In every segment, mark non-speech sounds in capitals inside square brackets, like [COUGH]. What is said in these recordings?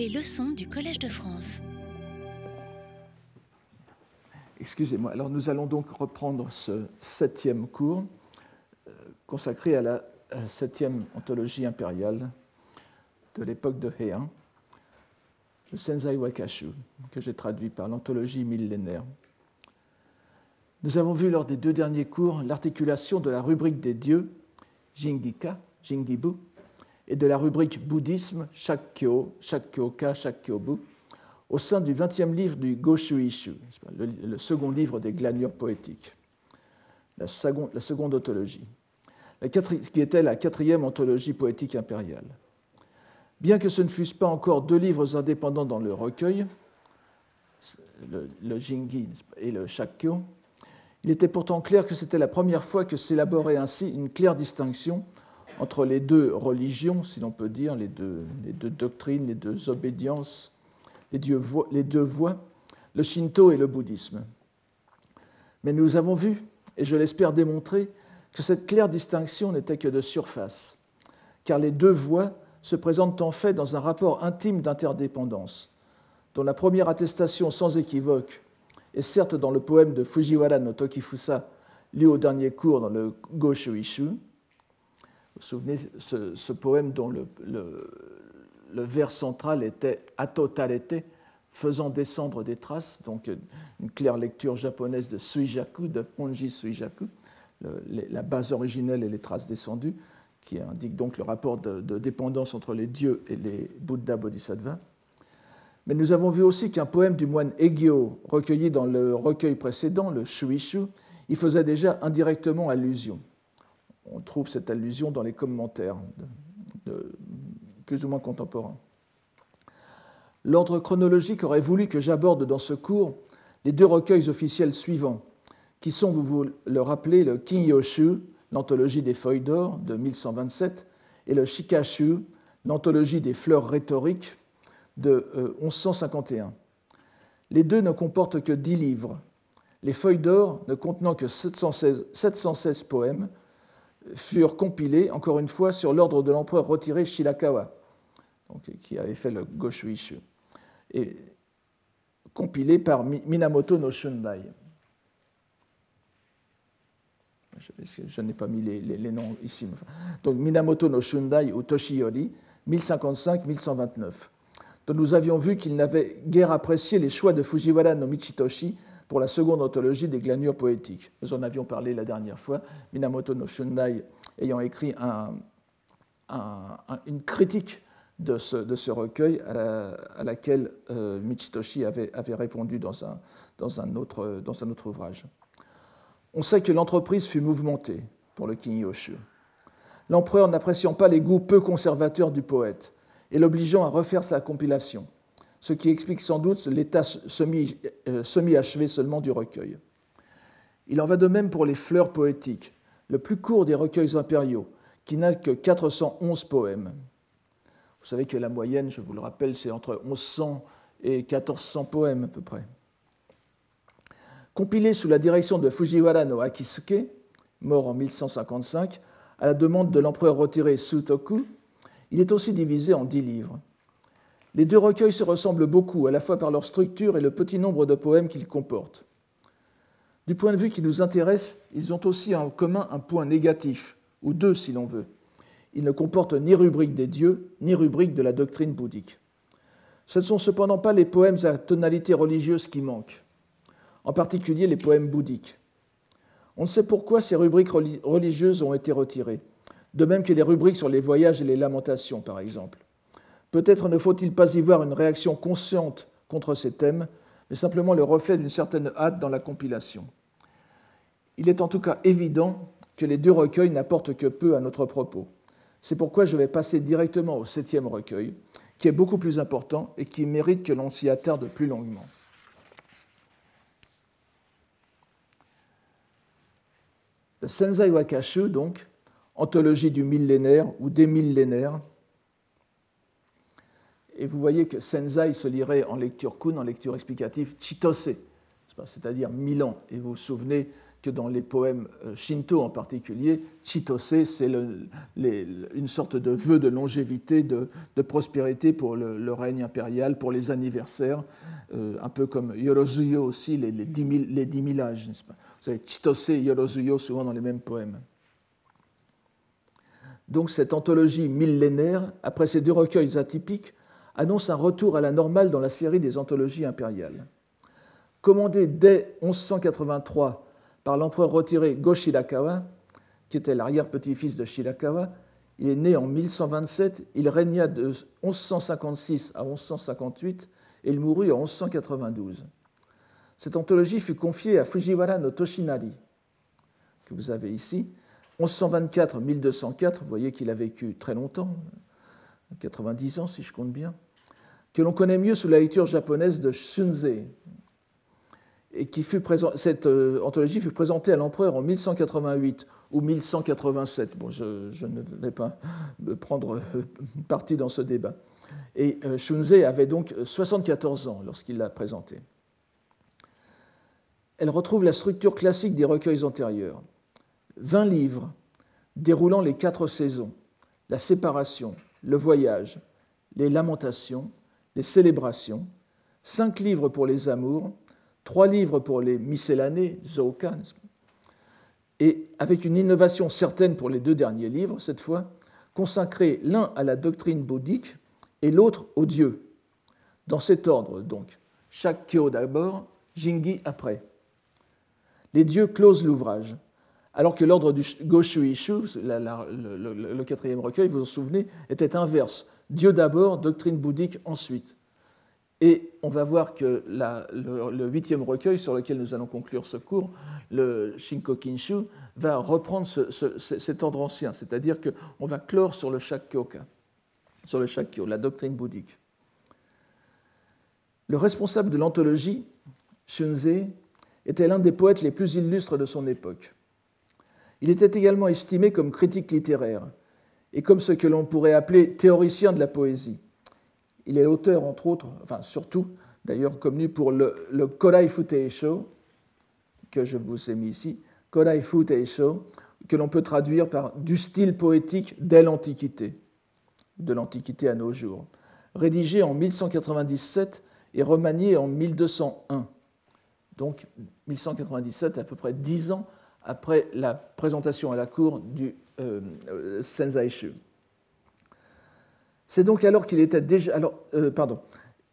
Les leçons du Collège de France. Excusez-moi. Alors nous allons donc reprendre ce septième cours euh, consacré à la septième anthologie impériale de l'époque de Heian, le Senzai Wakashu, que j'ai traduit par l'anthologie millénaire. Nous avons vu lors des deux derniers cours l'articulation de la rubrique des dieux, Jingika, Jingibu, et de la rubrique bouddhisme, Shakkyo, Shakkyoka, Shakkyobu, au sein du 20e livre du Goshuishu, le, le second livre des glanures poétiques, la seconde, la seconde anthologie, qui était la quatrième anthologie poétique impériale. Bien que ce ne fussent pas encore deux livres indépendants dans le recueil, le, le Jingi et le Shakkyo, il était pourtant clair que c'était la première fois que s'élaborait ainsi une claire distinction entre les deux religions, si l'on peut dire, les deux, doctrines, les deux obédiences, les deux voies, le shinto et le bouddhisme. Mais nous avons vu, et je l'espère démontrer, que cette claire distinction n'était que de surface, car les deux voies se présentent en fait dans un rapport intime d'interdépendance, dont la première attestation sans équivoque est certes dans le poème de Fujiwara no Tokifusa, lu au dernier cours dans le Goshuishu. Vous souvenez, ce, ce poème dont le, vers central était Atotarete, faisant descendre des traces, donc une claire lecture japonaise de Suijaku, de Ponji Suijaku, la base originelle et les traces descendues, qui indique donc le rapport de, dépendance entre les dieux et les Bouddha Bodhisattvas. Mais nous avons vu aussi qu'un poème du moine Egyo, recueilli dans le recueil précédent, le Shuishu, y faisait déjà indirectement allusion. On trouve cette allusion dans les commentaires plus ou moins contemporains. L'ordre chronologique aurait voulu que j'aborde dans ce cours les deux recueils officiels suivants, qui sont, vous le rappelez, le Kinyoshu, l'anthologie des feuilles d'or de 1127, et le Shikashu, l'anthologie des fleurs rhétoriques de 1151. Euh, Les deux ne comportent que dix livres. Les feuilles d'or, ne contenant que 716, 716, poèmes, furent compilés, encore une fois, sur l'ordre de l'empereur retiré Shirakawa, donc, qui avait fait le Goshuishu, et compilés par Minamoto no Shundai. Je, n'ai pas mis les, les, noms ici. Donc Minamoto no Shundai ou Toshiyori, 1055-1129 dont nous avions vu qu'il n'avait guère apprécié les choix de Fujiwara no Michitoshi pour la seconde anthologie des glanures poétiques. Nous en avions parlé la dernière fois, Minamoto no Shundai ayant écrit un, un, une critique de ce, recueil à, la, à laquelle euh, Michitoshi avait, répondu dans un, dans, un autre, dans un autre ouvrage. On sait que l'entreprise fut mouvementée pour le Kinyoshu. L'empereur n'appréciant pas les goûts peu conservateurs du poète, et l'obligeant à refaire sa compilation, ce qui explique sans doute l'état euh, semi-achevé seulement du recueil. Il en va de même pour les fleurs poétiques, le plus court des recueils impériaux, qui n'a que 411 poèmes. Vous savez que la moyenne, je vous le rappelle, c'est entre 1100 et 1400 poèmes à peu près. Compilé sous la direction de Fujiwara no Akisuke, mort en 1155, à la demande de l'empereur retiré Sutoku, il est aussi divisé en dix livres. Les deux recueils se ressemblent beaucoup, à la fois par leur structure et le petit nombre de poèmes qu'ils comportent. Du point de vue qui nous intéresse, ils ont aussi en commun un point négatif, ou deux si l'on veut. Ils ne comportent ni rubrique des dieux, ni rubrique de la doctrine bouddhique. Ce ne sont cependant pas les poèmes à tonalité religieuse qui manquent, en particulier les poèmes bouddhiques. On ne sait pourquoi ces rubriques religieuses ont été retirées de même que les rubriques sur les voyages et les lamentations, par exemple. Peut-être ne faut-il pas y voir une réaction consciente contre ces thèmes, mais simplement le reflet d'une certaine hâte dans la compilation. Il est en tout cas évident que les deux recueils n'apportent que peu à notre propos. C'est pourquoi je vais passer directement au septième recueil, qui est beaucoup plus important et qui mérite que l'on s'y attarde plus longuement. Le Senzai Wakashu, donc, anthologie du millénaire ou des millénaires. Et vous voyez que Senzai se lirait en lecture kun, en lecture explicative, chitose, c'est-à-dire mille ans. Et vous vous souvenez que dans les poèmes euh, shinto en particulier, chitose, c'est une sorte de vœu de longévité, de, prospérité pour le, règne impérial, pour les anniversaires, euh, un peu comme Yorozuyo aussi, les, les, dix, mille, les dix mille âges, pas? Vous savez, chitose et Yorozuyo, souvent dans les mêmes poèmes. Donc cette anthologie millénaire, après ces deux recueils atypiques, annonce un retour à la normale dans la série des anthologies impériales. Commandé dès 1183 par l'empereur retiré Go Shirakawa, qui était l'arrière-petit-fils de Shirakawa, il est né en 1127, il régna de 1156 à 1158 et il mourut en 1192. Cette anthologie fut confiée à Fujiwara no Toshinari, que vous avez ici, 1124-1204, vous voyez qu'il a vécu très longtemps, 90 ans si je compte bien, que l'on connaît mieux sous la lecture japonaise de Shunzei, et qui fut cette euh, anthologie fut présentée à l'empereur en 1188 ou 1187. Bon, je, ne vais pas prendre euh, parti dans ce débat. Et euh, Shunzei avait donc 74 ans lorsqu'il l'a présentée. Elle retrouve la structure classique des recueils antérieurs. 20 livres déroulant les quatre saisons, la séparation, le voyage, les lamentations, les célébrations, cinq livres pour les amours, trois livres pour les miscellanées, Zoka, et avec une innovation certaine pour les deux derniers livres, cette fois, consacrés l'un à la doctrine bouddhique et l'autre au Dieu. Dans cet ordre, donc. Chaque kyo d'abord, Jingi après. Les dieux closent l'ouvrage alors que l'ordre du Goshuishu, le, le, quatrième recueil, vous vous souvenez, était inverse. Dieu d'abord, doctrine bouddhique ensuite. Et on va voir que le, huitième recueil sur lequel nous allons conclure ce cours, le Shinko Kinshu, va reprendre cet ordre ancien, c'est-à-dire qu'on va clore sur le Shakkyoka, sur le Shakkyo, la doctrine bouddhique. Le responsable de l'anthologie, Shunzei, était l'un des poètes les plus illustres de son époque. Il était également estimé comme critique littéraire et comme ce que l'on pourrait appeler théoricien de la poésie. Il est l'auteur, entre autres, enfin surtout d'ailleurs connu pour le, le Korai Futeisho, que je vous ai mis ici, Korai Futeisho, que l'on peut traduire par du style poétique dès l'Antiquité, de l'Antiquité à nos jours, rédigé en 1197 et remanié en 1201. Donc 1197, à peu près dix ans après la présentation à la cour du euh, euh Senzaishu. C'est donc alors qu'il était déjà. Alors, euh, pardon.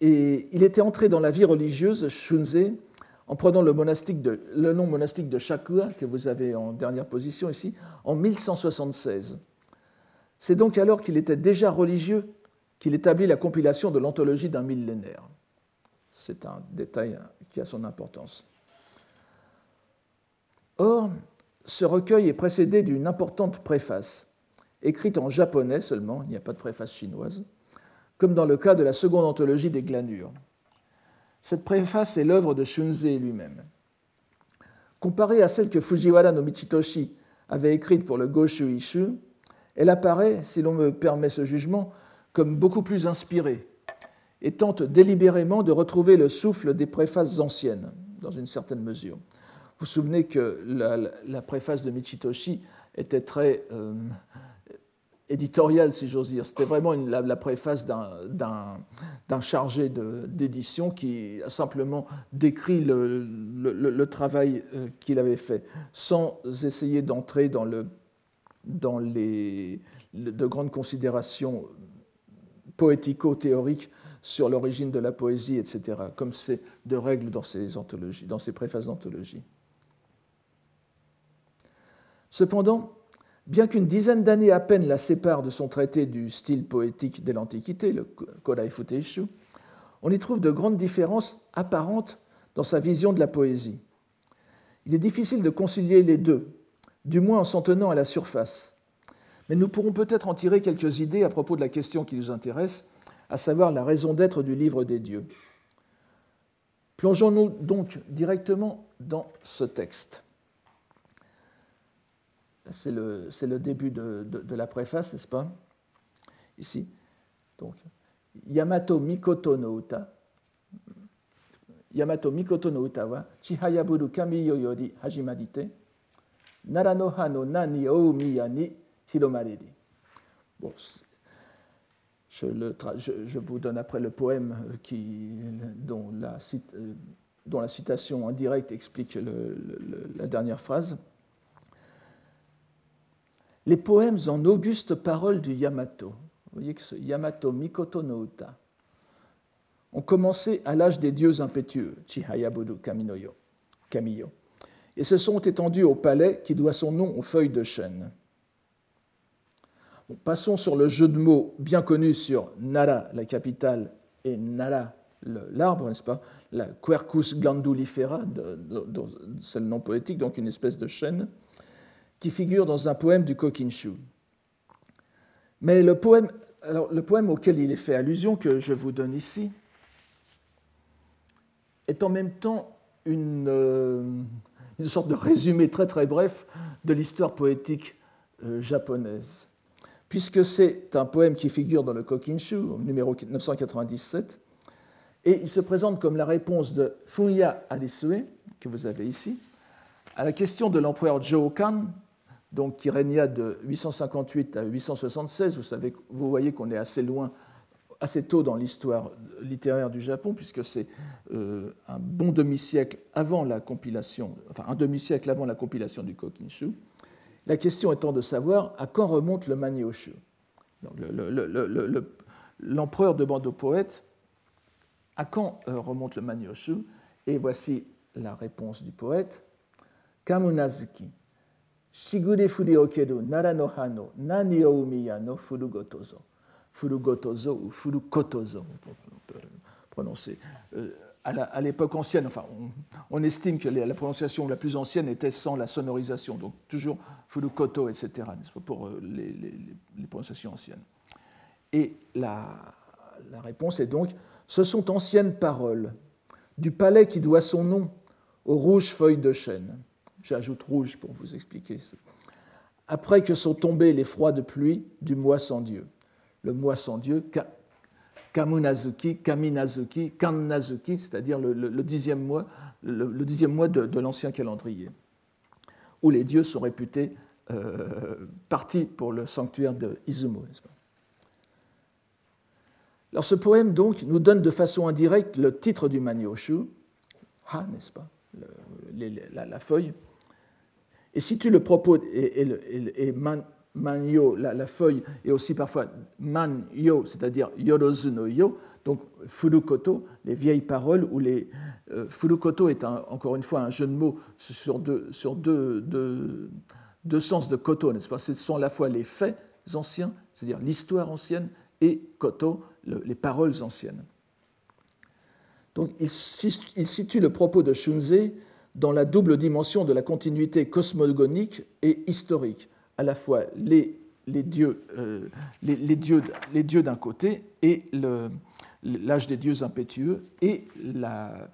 Et il était entré dans la vie religieuse, Shunzei, en prenant le, monastique de, le nom monastique de Shakua, que vous avez en dernière position ici, en 1176. C'est donc alors qu'il était déjà religieux qu'il établit la compilation de l'anthologie d'un millénaire. C'est un détail qui a son importance. Or, ce recueil est précédé d'une importante préface, écrite en japonais seulement, il n'y a pas de préface chinoise, comme dans le cas de la seconde anthologie des glanures. Cette préface est l'œuvre de Shunzei lui-même. Comparée à celle que Fujiwara no Michitoshi avait écrite pour le Goshu Ishu, elle apparaît, si l'on me permet ce jugement, comme beaucoup plus inspirée et tente délibérément de retrouver le souffle des préfaces anciennes, dans une certaine mesure. Vous souvenez que la, préface de Michitoshi était très euh, éditoriale, si j'ose dire. C'était vraiment la, préface d'un chargé d'édition qui a simplement décrit le, travail euh, qu'il avait fait, sans essayer d'entrer dans, dans les, de grandes considérations poético-théoriques sur l'origine de la poésie, etc., comme c'est de règle dans ces, anthologies, dans ces préfaces d'anthologie. Cependant, bien qu'une dizaine d'années à peine la séparent de son traité du style poétique de l'Antiquité, le Kodai Futeishu, on y trouve de grandes différences apparentes dans sa vision de la poésie. Il est difficile de concilier les deux, du moins en s'en tenant à la surface. Mais nous pourrons peut-être en tirer quelques idées à propos de la question qui nous intéresse, à savoir la raison d'être du livre des dieux. Plongeons-nous donc directement dans ce texte. C'est le, le, début de, de, la préface, n'est-ce pas? Ici. Donc, Yamato Mikoto no Uta. Yamato Mikoto no uta wa Chihayaburu kamiyo yori hajimarite Nara no nani o miya ni hiromariri. Bon, je, le je, je, vous donne après le poème qui, dont, la, dont, la, citation en direct explique la dernière phrase. Les poèmes en auguste parole du Yamato, vous voyez que ce Yamato Mikoto no Uta, ont commencé à l'âge des dieux impétueux, Chihayabudu Kaminoyo, et se sont étendus au palais qui doit son nom aux feuilles de chêne. Passons sur le jeu de mots bien connu sur Nara, la capitale, et Nara, l'arbre, n'est-ce pas? La Quercus glandulifera, c'est le nom poétique, donc une espèce de chêne qui figure dans un poème du Kokinshu. Mais le poème, alors, le poème auquel il est fait allusion, que je vous donne ici, est en même temps une, euh, une sorte de résumé très très bref de l'histoire poétique euh, japonaise. Puisque c'est un poème qui figure dans le Kokinshu, numéro 997, et il se présente comme la réponse de Funya Arisue, que vous avez ici, à la question de l'empereur Jokan, donc qui régna de 858 à 876. Vous, savez, vous voyez qu'on est assez loin, assez tôt dans l'histoire littéraire du Japon, puisque c'est euh, un bon demi-siècle avant la compilation, enfin un demi-siècle avant la compilation du Kokinshu. La question étant de savoir à quand remonte le Manyoshu. L'empereur le, demande au poète à quand euh, remonte le Manyoshu, et voici la réponse du poète Kamunazuki. Shigure furi okeru nara no hano nani o umiya no furugotozo. Furugotozo ou furukotozo, on peut prononcer. Euh, à l'époque ancienne, on, estime que la prononciation la plus ancienne était sans la sonorisation, donc toujours furukoto, etc., pour euh, les, les, les, prononciations anciennes. Et la réponse est donc ce sont anciennes paroles du palais qui doit son nom aux rouges feuilles de chêne. J'ajoute rouge pour vous expliquer. Après que sont tombés les froids de pluie du mois sans Dieu. Le mois sans Dieu, Kamunazuki, Kaminazuki, Kannazuki, c'est-à-dire le, dixième mois, le, dixième mois de, l'ancien calendrier, où les dieux sont réputés euh, partis pour le sanctuaire de Izumo. Alors ce poème donc nous donne de façon indirecte le titre du Manyoshu, Ha, n'est-ce pas, la, feuille, et situe le propos, et, man, la, feuille, et aussi parfois man-yo, c'est-à-dire yorozu no yo, donc furukoto, les vieilles paroles, ou les. Euh, furukoto est encore une fois un jeu de mots sur deux, sens de koto, n'est-ce pas? Ce sont à la fois les faits anciens, c'est-à-dire l'histoire ancienne, et koto, le, les paroles anciennes. Donc il, il situe le propos de Shunzei dans la double dimension de la continuité cosmogonique et historique, à la fois les, euh, dieux, d'un côté et l'âge des dieux impétueux et la,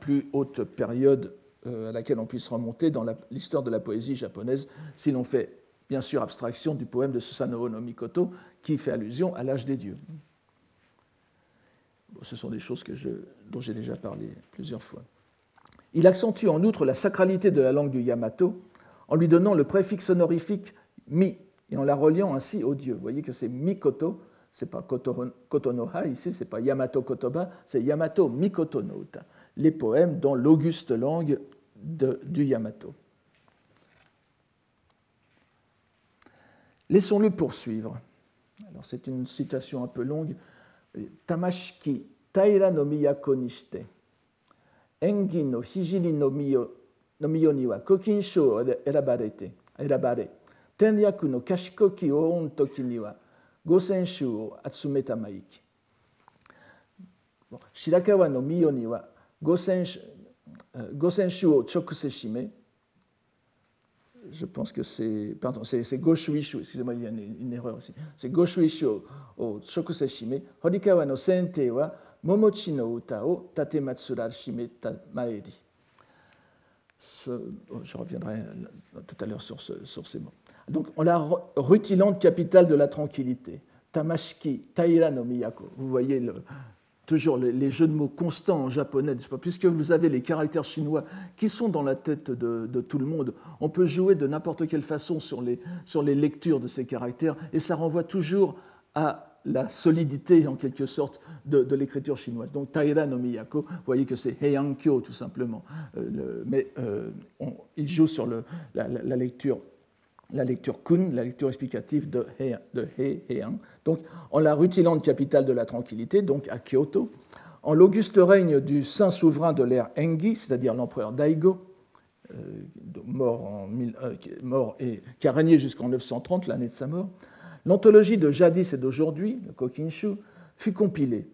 plus haute période euh, à laquelle on puisse remonter dans l'histoire de la poésie japonaise, si l'on fait bien sûr abstraction du poème de Susanoo no Mikoto qui fait allusion à l'âge des dieux. Ce sont des choses dont j'ai déjà parlé plusieurs fois. Il accentue en outre la sacralité de la langue du Yamato en lui donnant le préfixe honorifique mi et en la reliant ainsi au dieu. Vous voyez que c'est Mikoto, c'est pas Kotonoha ici, c'est pas Yamato Kotoba, c'est Yamato Mikoto no Uta, les poèmes dans l'auguste langue du Yamato. Laissons-le poursuivre. Alors c'est une citation un peu longue. Tamashiki taira no miyako nishite. 演技の聖の御代には古今賞を選ばれて選ばれ天略の賢き王の時には五千種を集めたまいき白川の御代には五千五千種を直接締め je pense que c'est, pardon, c'est, c'est Goshuishu, excusez-moi, il y a une, une erreur aussi. C'est Goshuishu au Shokuseshime. Horikawa no sente wa Momochi no uta o Tatematsura Shimeta Maeri. Oh, je reviendrai tout à l'heure sur, ce, sur, ces mots. Donc, on la rutilante capitale de la tranquillité. Tamashiki, Taira no Miyako. Vous voyez toujours les, jeux de mots constants en japonais, puisque vous avez les caractères chinois qui sont dans la tête de, tout le monde, on peut jouer de n'importe quelle façon les, sur les lectures de ces caractères, et ça renvoie toujours à la solidité, en quelque sorte, de, l'écriture chinoise. Donc, Taira no Miyako, vous voyez que c'est Heiankyo, tout simplement. Euh, mais euh, il joue sur le, la, lecture la lecture kun, la lecture explicative de He, de Heian. Donc, en la rutilante capitale de la tranquillité, donc à Kyoto, en l'auguste règne du saint souverain de l'ère Engi, c'est-à-dire l'empereur Daigo, euh, mort, en, mort et qui a régné jusqu'en 930, l'année de sa mort, L'anthologie de jadis et d'aujourd'hui, le Kokinshu, fut compilée.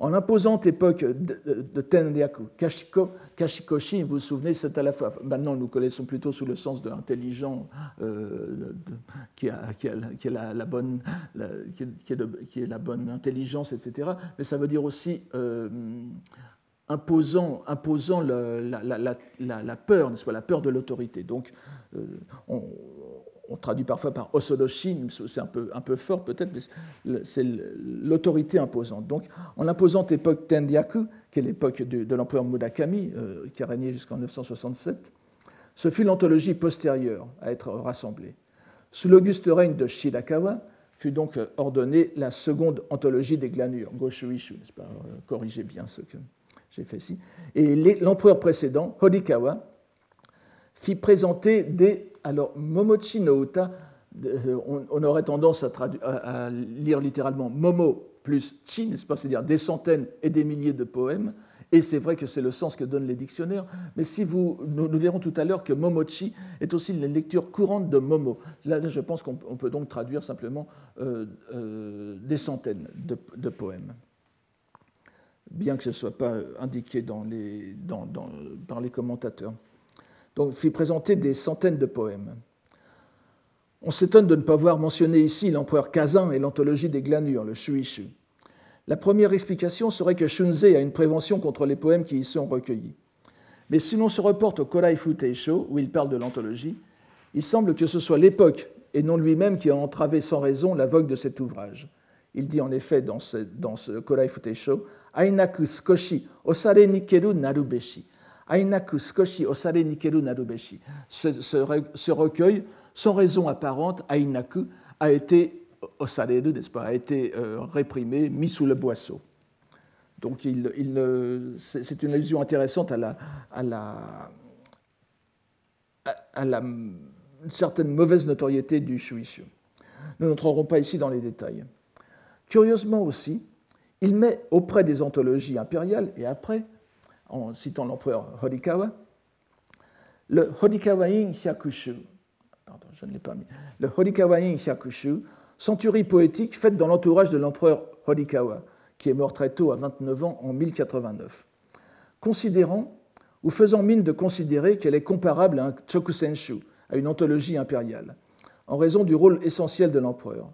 En l'imposante époque de, Tenryaku, Kashiko, Kashikoshi, vous vous souvenez, c'est à la fois, maintenant nous connaissons plutôt sous le sens de l'intelligent, qui, est la, bonne, intelligence, etc. Mais ça veut dire aussi euh, imposant, imposant la, la, peur, n'est-ce pas, la peur de l'autorité. Donc, euh, on, on traduit parfois par Osodoshi, c'est un peu, fort peut-être, mais c'est l'autorité imposante. Donc, en l'imposante époque Tenryaku, qui est l'époque de, l'empereur Murakami, euh, qui a régné jusqu'en 967, ce fut l'anthologie postérieure à être rassemblée. Sous l'auguste règne de Shirakawa, fut donc ordonnée la seconde anthologie des glanures, Goshuishu, n'est-ce pas euh, Corrigez bien ce que j'ai fait ici. Et l'empereur précédent, Hodikawa, fit présenter des alors, Momochi no Uta, euh, on, aurait tendance à, lire littéralement Momo plus Chi, n'est-ce pas? C'est-à-dire des centaines et des milliers de poèmes. Et c'est vrai que c'est le sens que donnent les dictionnaires. Mais si vous, nous, verrons tout à l'heure que Momochi est aussi une lecture courante de Momo. Là, je pense qu'on peut donc traduire simplement euh, euh, des centaines de, poèmes. Bien que ce ne soit pas indiqué par les commentateurs donc fit présenter des centaines de poèmes. On s'étonne de ne pas voir mentionné ici l'empereur Kazan et l'anthologie des glanures, le Shuishu. La première explication serait que Shunzei a une prévention contre les poèmes qui y sont recueillis. Mais si l'on se reporte au Korai Futeisho, où il parle de l'anthologie, il semble que ce soit l'époque et non lui-même qui a entravé sans raison la vogue de cet ouvrage. Il dit en effet dans ce, dans ce Korai Futeisho Ainaku skoshi osare nikeru narubeshi. Ainaku Skoshi Osare Nikeru Narubeshi. Ce, recueil, sans raison apparente, Ainaku, a été n'est-ce pas, a été euh, réprimé, mis sous le boisseau. Donc c'est une allusion intéressante à la, la certaine mauvaise notoriété du Shuishu. Nous n'entrerons pas ici dans les détails. Curieusement aussi, il met auprès des anthologies impériales et après en citant l'empereur Horikawa, le Horikawa-in Hyakushu, pardon, je ne l'ai pas mis, le Horikawa-in Hyakushu, centurie poétique faite dans l'entourage de l'empereur Horikawa, qui est mort très tôt, à 29 ans, en 1089. Considérant, ou faisant mine de considérer qu'elle est comparable à un Chokusenshu, à une anthologie impériale, en raison du rôle essentiel de l'empereur,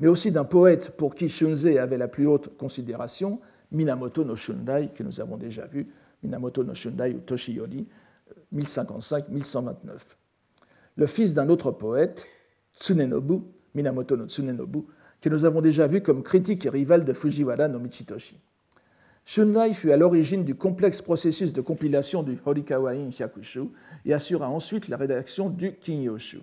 mais aussi d'un poète pour qui Shunzei avait la plus haute considération, Minamoto no Shundai, que nous avons déjà vu, Minamoto no Shundai ou Toshiyori, 1055-1129. Le fils d'un autre poète, Tsunenobu, Minamoto no Tsunenobu, que nous avons déjà vu comme critique et rival de Fujiwara no Michitoshi. Shundai fut à l'origine du complexe processus de compilation du Horikawa-in Hyakushu et assura ensuite la rédaction du Kinyoshu.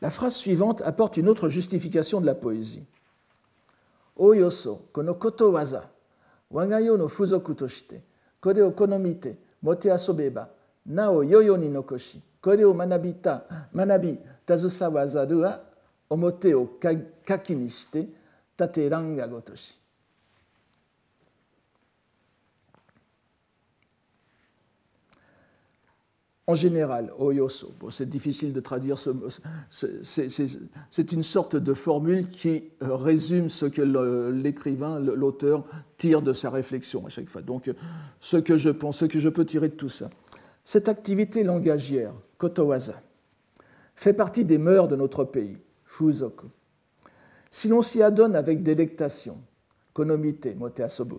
La phrase suivante apporte une autre justification de la poésie. およそこのことわざ我が世の付属としてこれを好みてもてあそべばなお世々に残しこれを学びた学び携わざるは表を書きにして立てらんがごとし en général, oyoso. c'est difficile de traduire ce mot. C'est une sorte de formule qui euh, résume ce que l'écrivain, l'auteur, tire de sa réflexion à chaque fois. Donc, ce que je pense, ce que je peux tirer de tout ça. Cette activité langagière, kotowaza, fait partie des mœurs de notre pays, fuzoku. Si l'on s'y adonne avec délectation, konomite, mote asobu,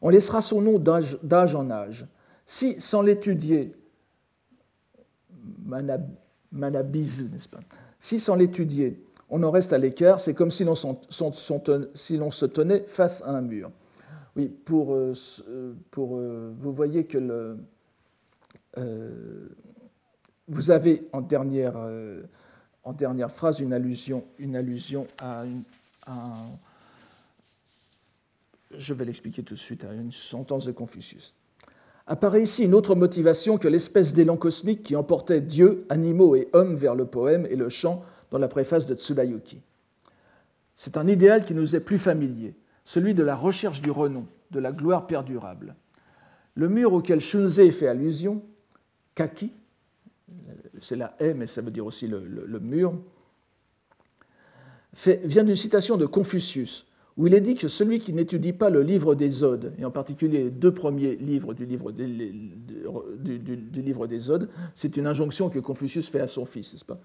on laissera son nom d'âge en âge. Si, sans l'étudier, manabizu, n'est-ce pas? Si sans l'étudier, on en reste à l'écart, c'est comme si l'on se tenait face à un mur. Oui, pour, euh, euh, euh, vous voyez que vous avez en dernière, phrase une allusion, une allusion à, une, je vais l'expliquer tout de suite, à une sentence de Confucius. Apparaît ici une autre motivation que l'espèce d'élan cosmique qui emportait Dieu, animaux et hommes vers le poème et le chant dans la préface de Tsurayuki. C'est un idéal qui nous est plus familier, celui de la recherche du renom, de la gloire perdurable. Le mur auquel Shunzei fait allusion, Kaki, c'est la haie, mais ça veut dire aussi le, mur, vient d'une citation de Confucius, où il est dit que celui qui n'étudie pas le livre des Odes, et en particulier les deux premiers livres du livre des, Odes, c'est une injonction que Confucius fait à son fils, n'est-ce pas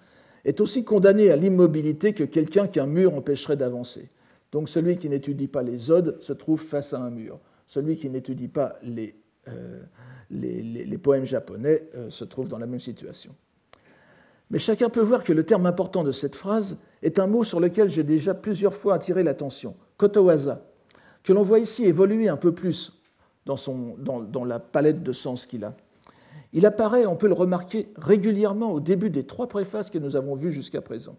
est aussi condamné à l'immobilité que quelqu'un qu'un mur empêcherait d'avancer. Donc celui qui n'étudie pas les odes se trouve face à un mur. Celui qui n'étudie pas les, euh, poèmes japonais euh, se trouve dans la même situation. Mais chacun peut voir que le terme important de cette phrase est un mot sur lequel j'ai déjà plusieurs fois attiré l'attention, kotowaza, que l'on voit ici évoluer un peu plus dans, la palette de sens qu'il a. Il apparaît, on peut le remarquer régulièrement au début des trois préfaces que nous avons vues jusqu'à présent.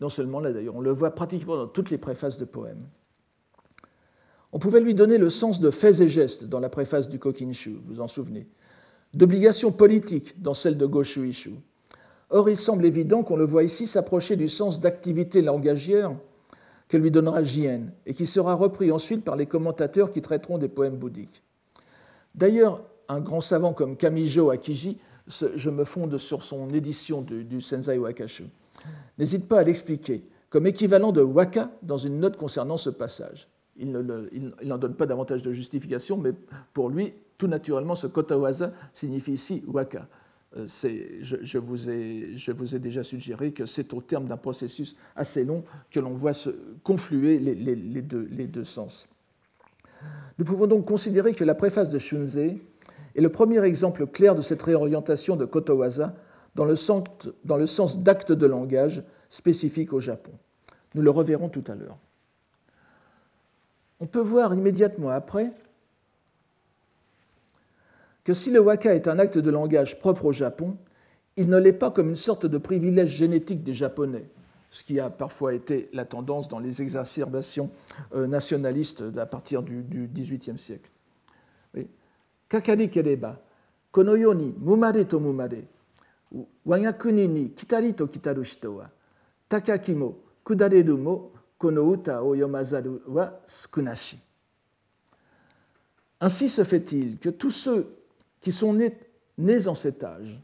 Non seulement là d'ailleurs, on le voit pratiquement dans toutes les préfaces de poèmes. On pouvait lui donner le sens de faits et gestes dans la préface du Kokinshu, vous vous en souvenez, d'obligations politiques dans celle de Goshuishu. Or, il semble évident qu'on le voit ici s'approcher du sens d'activité langagière que lui donnera Jien et qui sera repris ensuite par les commentateurs qui traiteront des poèmes bouddhiques. D'ailleurs, un grand savant comme Kamijo Akiji, je me fonde sur son édition du, Senzai Wakashu, n'hésite pas à l'expliquer comme équivalent de waka dans une note concernant ce passage. Il n'en donne pas davantage de justification, mais pour lui, tout naturellement, ce kotawaza signifie ici waka. Euh, je, vous ai, déjà suggéré que c'est au terme d'un processus assez long que l'on voit se confluer les, deux, sens. Nous pouvons donc considérer que la préface de Shunzei est le premier exemple clair de cette réorientation de Kotowaza dans le sens, dans le sens d'acte de langage spécifique au Japon. Nous le reverrons tout à l'heure. On peut voir immédiatement après que si le waka est un acte de langage propre au Japon, il ne l'est pas comme une sorte de privilège génétique des Japonais, ce qui a parfois été la tendance dans les exacerbations euh, nationalistes à partir du XVIIIe siècle. kakari kereba, mumare to mumare, ni kitari to kitaru wa, kudareru mo kono uta o yomazaru wa sukunashi. Ainsi se fait-il que tous ceux qui sont nés, en cet âge,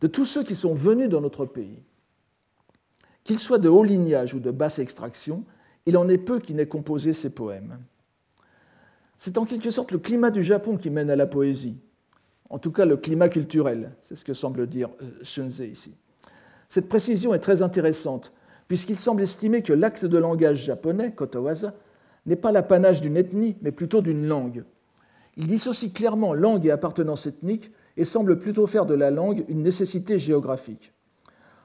de tous ceux qui sont venus dans notre pays, qu'ils soient de haut lignage ou de basse extraction, il en est peu qui n'aient composé ces poèmes. C'est en quelque sorte le climat du Japon qui mène à la poésie, en tout cas le climat culturel, c'est ce que semble dire euh, Shunzei ici. Cette précision est très intéressante, puisqu'il semble estimer que l'acte de langage japonais, kotowaza, n'est pas l'apanage d'une ethnie, mais plutôt d'une langue. Il dissocie clairement langue et appartenance ethnique et semble plutôt faire de la langue une nécessité géographique.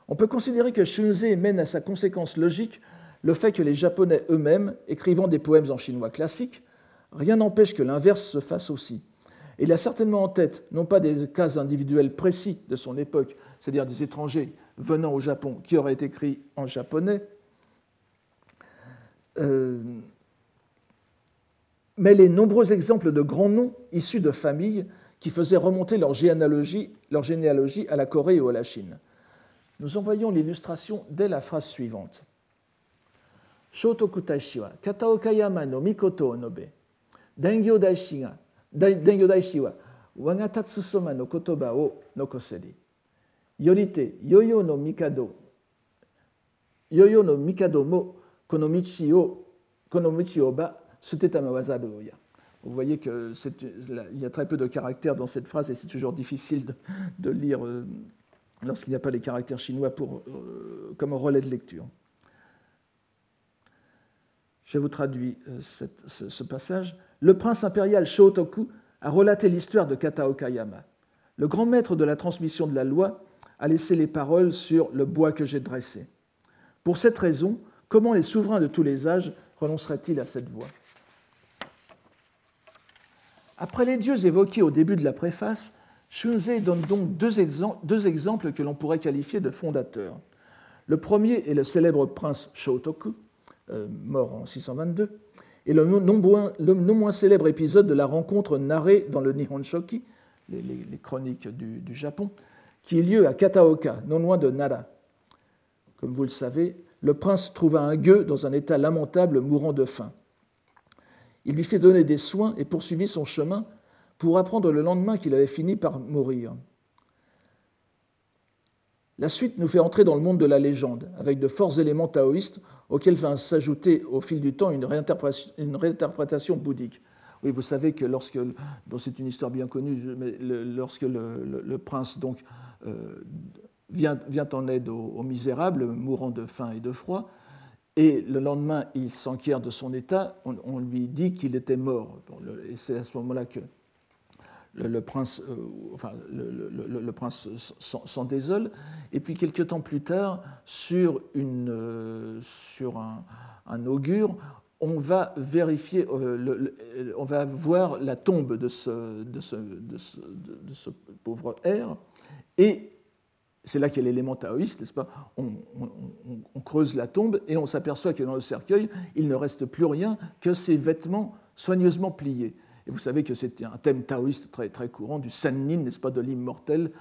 On peut considérer que Shunzei mène à sa conséquence logique le fait que les Japonais eux-mêmes, écrivant des poèmes en chinois classique, Rien n'empêche que l'inverse se fasse aussi. Il a certainement en tête, non pas des cas individuels précis de son époque, c'est-à-dire des étrangers venant au Japon qui auraient écrit en japonais, euh, mais les nombreux exemples de grands noms issus de familles qui faisaient remonter leur généalogie, leur généalogie à la Corée ou à la Chine. Nous envoyons l'illustration dès la phrase suivante. Shotoku Taishi wa Kataokayama no Mikoto Onobe, Dengyo Daishi wa Wagatatsu Soma no Kotoba o Nokoseri, Yorite Yoyo no Mikado, Yoyo no Mikado mo Konomichi o Konomichi o ba Sutetamawasa de Oya. Vous voyez qu'il y a très peu de caractères dans cette phrase et c'est toujours difficile de, lire euh, lorsqu'il n'y a pas les caractères chinois pour, euh, comme relais de lecture. Je vous traduis euh, ce, passage. Le prince impérial Shotoku a relaté l'histoire de Kata Okayama. Le grand maître de la transmission de la loi a laissé les paroles sur le bois que j'ai dressé. Pour cette raison, comment les souverains de tous les âges renonceraient-ils à cette voie? Après les dieux évoqués au début de la préface, Shunzei donne donc deux, exemples que l'on pourrait qualifier de fondateurs. Le premier est le célèbre prince Shotoku, euh, mort en 622, et le non, moins, célèbre épisode de la rencontre narrée dans le Nihon Shoki, les, chroniques du, du, Japon, qui eut lieu à Kataoka, non loin de Nara. Comme vous le savez, le prince trouva un gueux dans un état lamentable, mourant de faim. Il lui fit donner des soins et poursuivit son chemin pour apprendre le lendemain qu'il avait fini par mourir. La suite nous fait entrer dans le monde de la légende, avec de forts éléments taoïstes auxquels va s'ajouter au fil du temps une réinterprétation, bouddhique. Oui, vous savez que lorsque, c'est une histoire bien connue, mais lorsque le, prince euh, vient, en aide aux, misérables, mourant de faim et de froid, et le lendemain il s'enquiert de son état, on, lui dit qu'il était mort. et c'est à ce moment-là que le, prince, euh, enfin, le, prince s'en désole. Et puis, quelques temps plus tard, sur, une, euh, sur un, augure, on va vérifier, euh, on va voir la tombe de ce, de ce, de ce, pauvre R. Et c'est là qu'est l'élément taoïste, n'est-ce pas? On, creuse la tombe et on s'aperçoit que dans le cercueil, il ne reste plus rien que ses vêtements soigneusement pliés. Et vous savez que c'est un thème taoïste très, courant du sennin, n'est-ce pas, de l'immortel,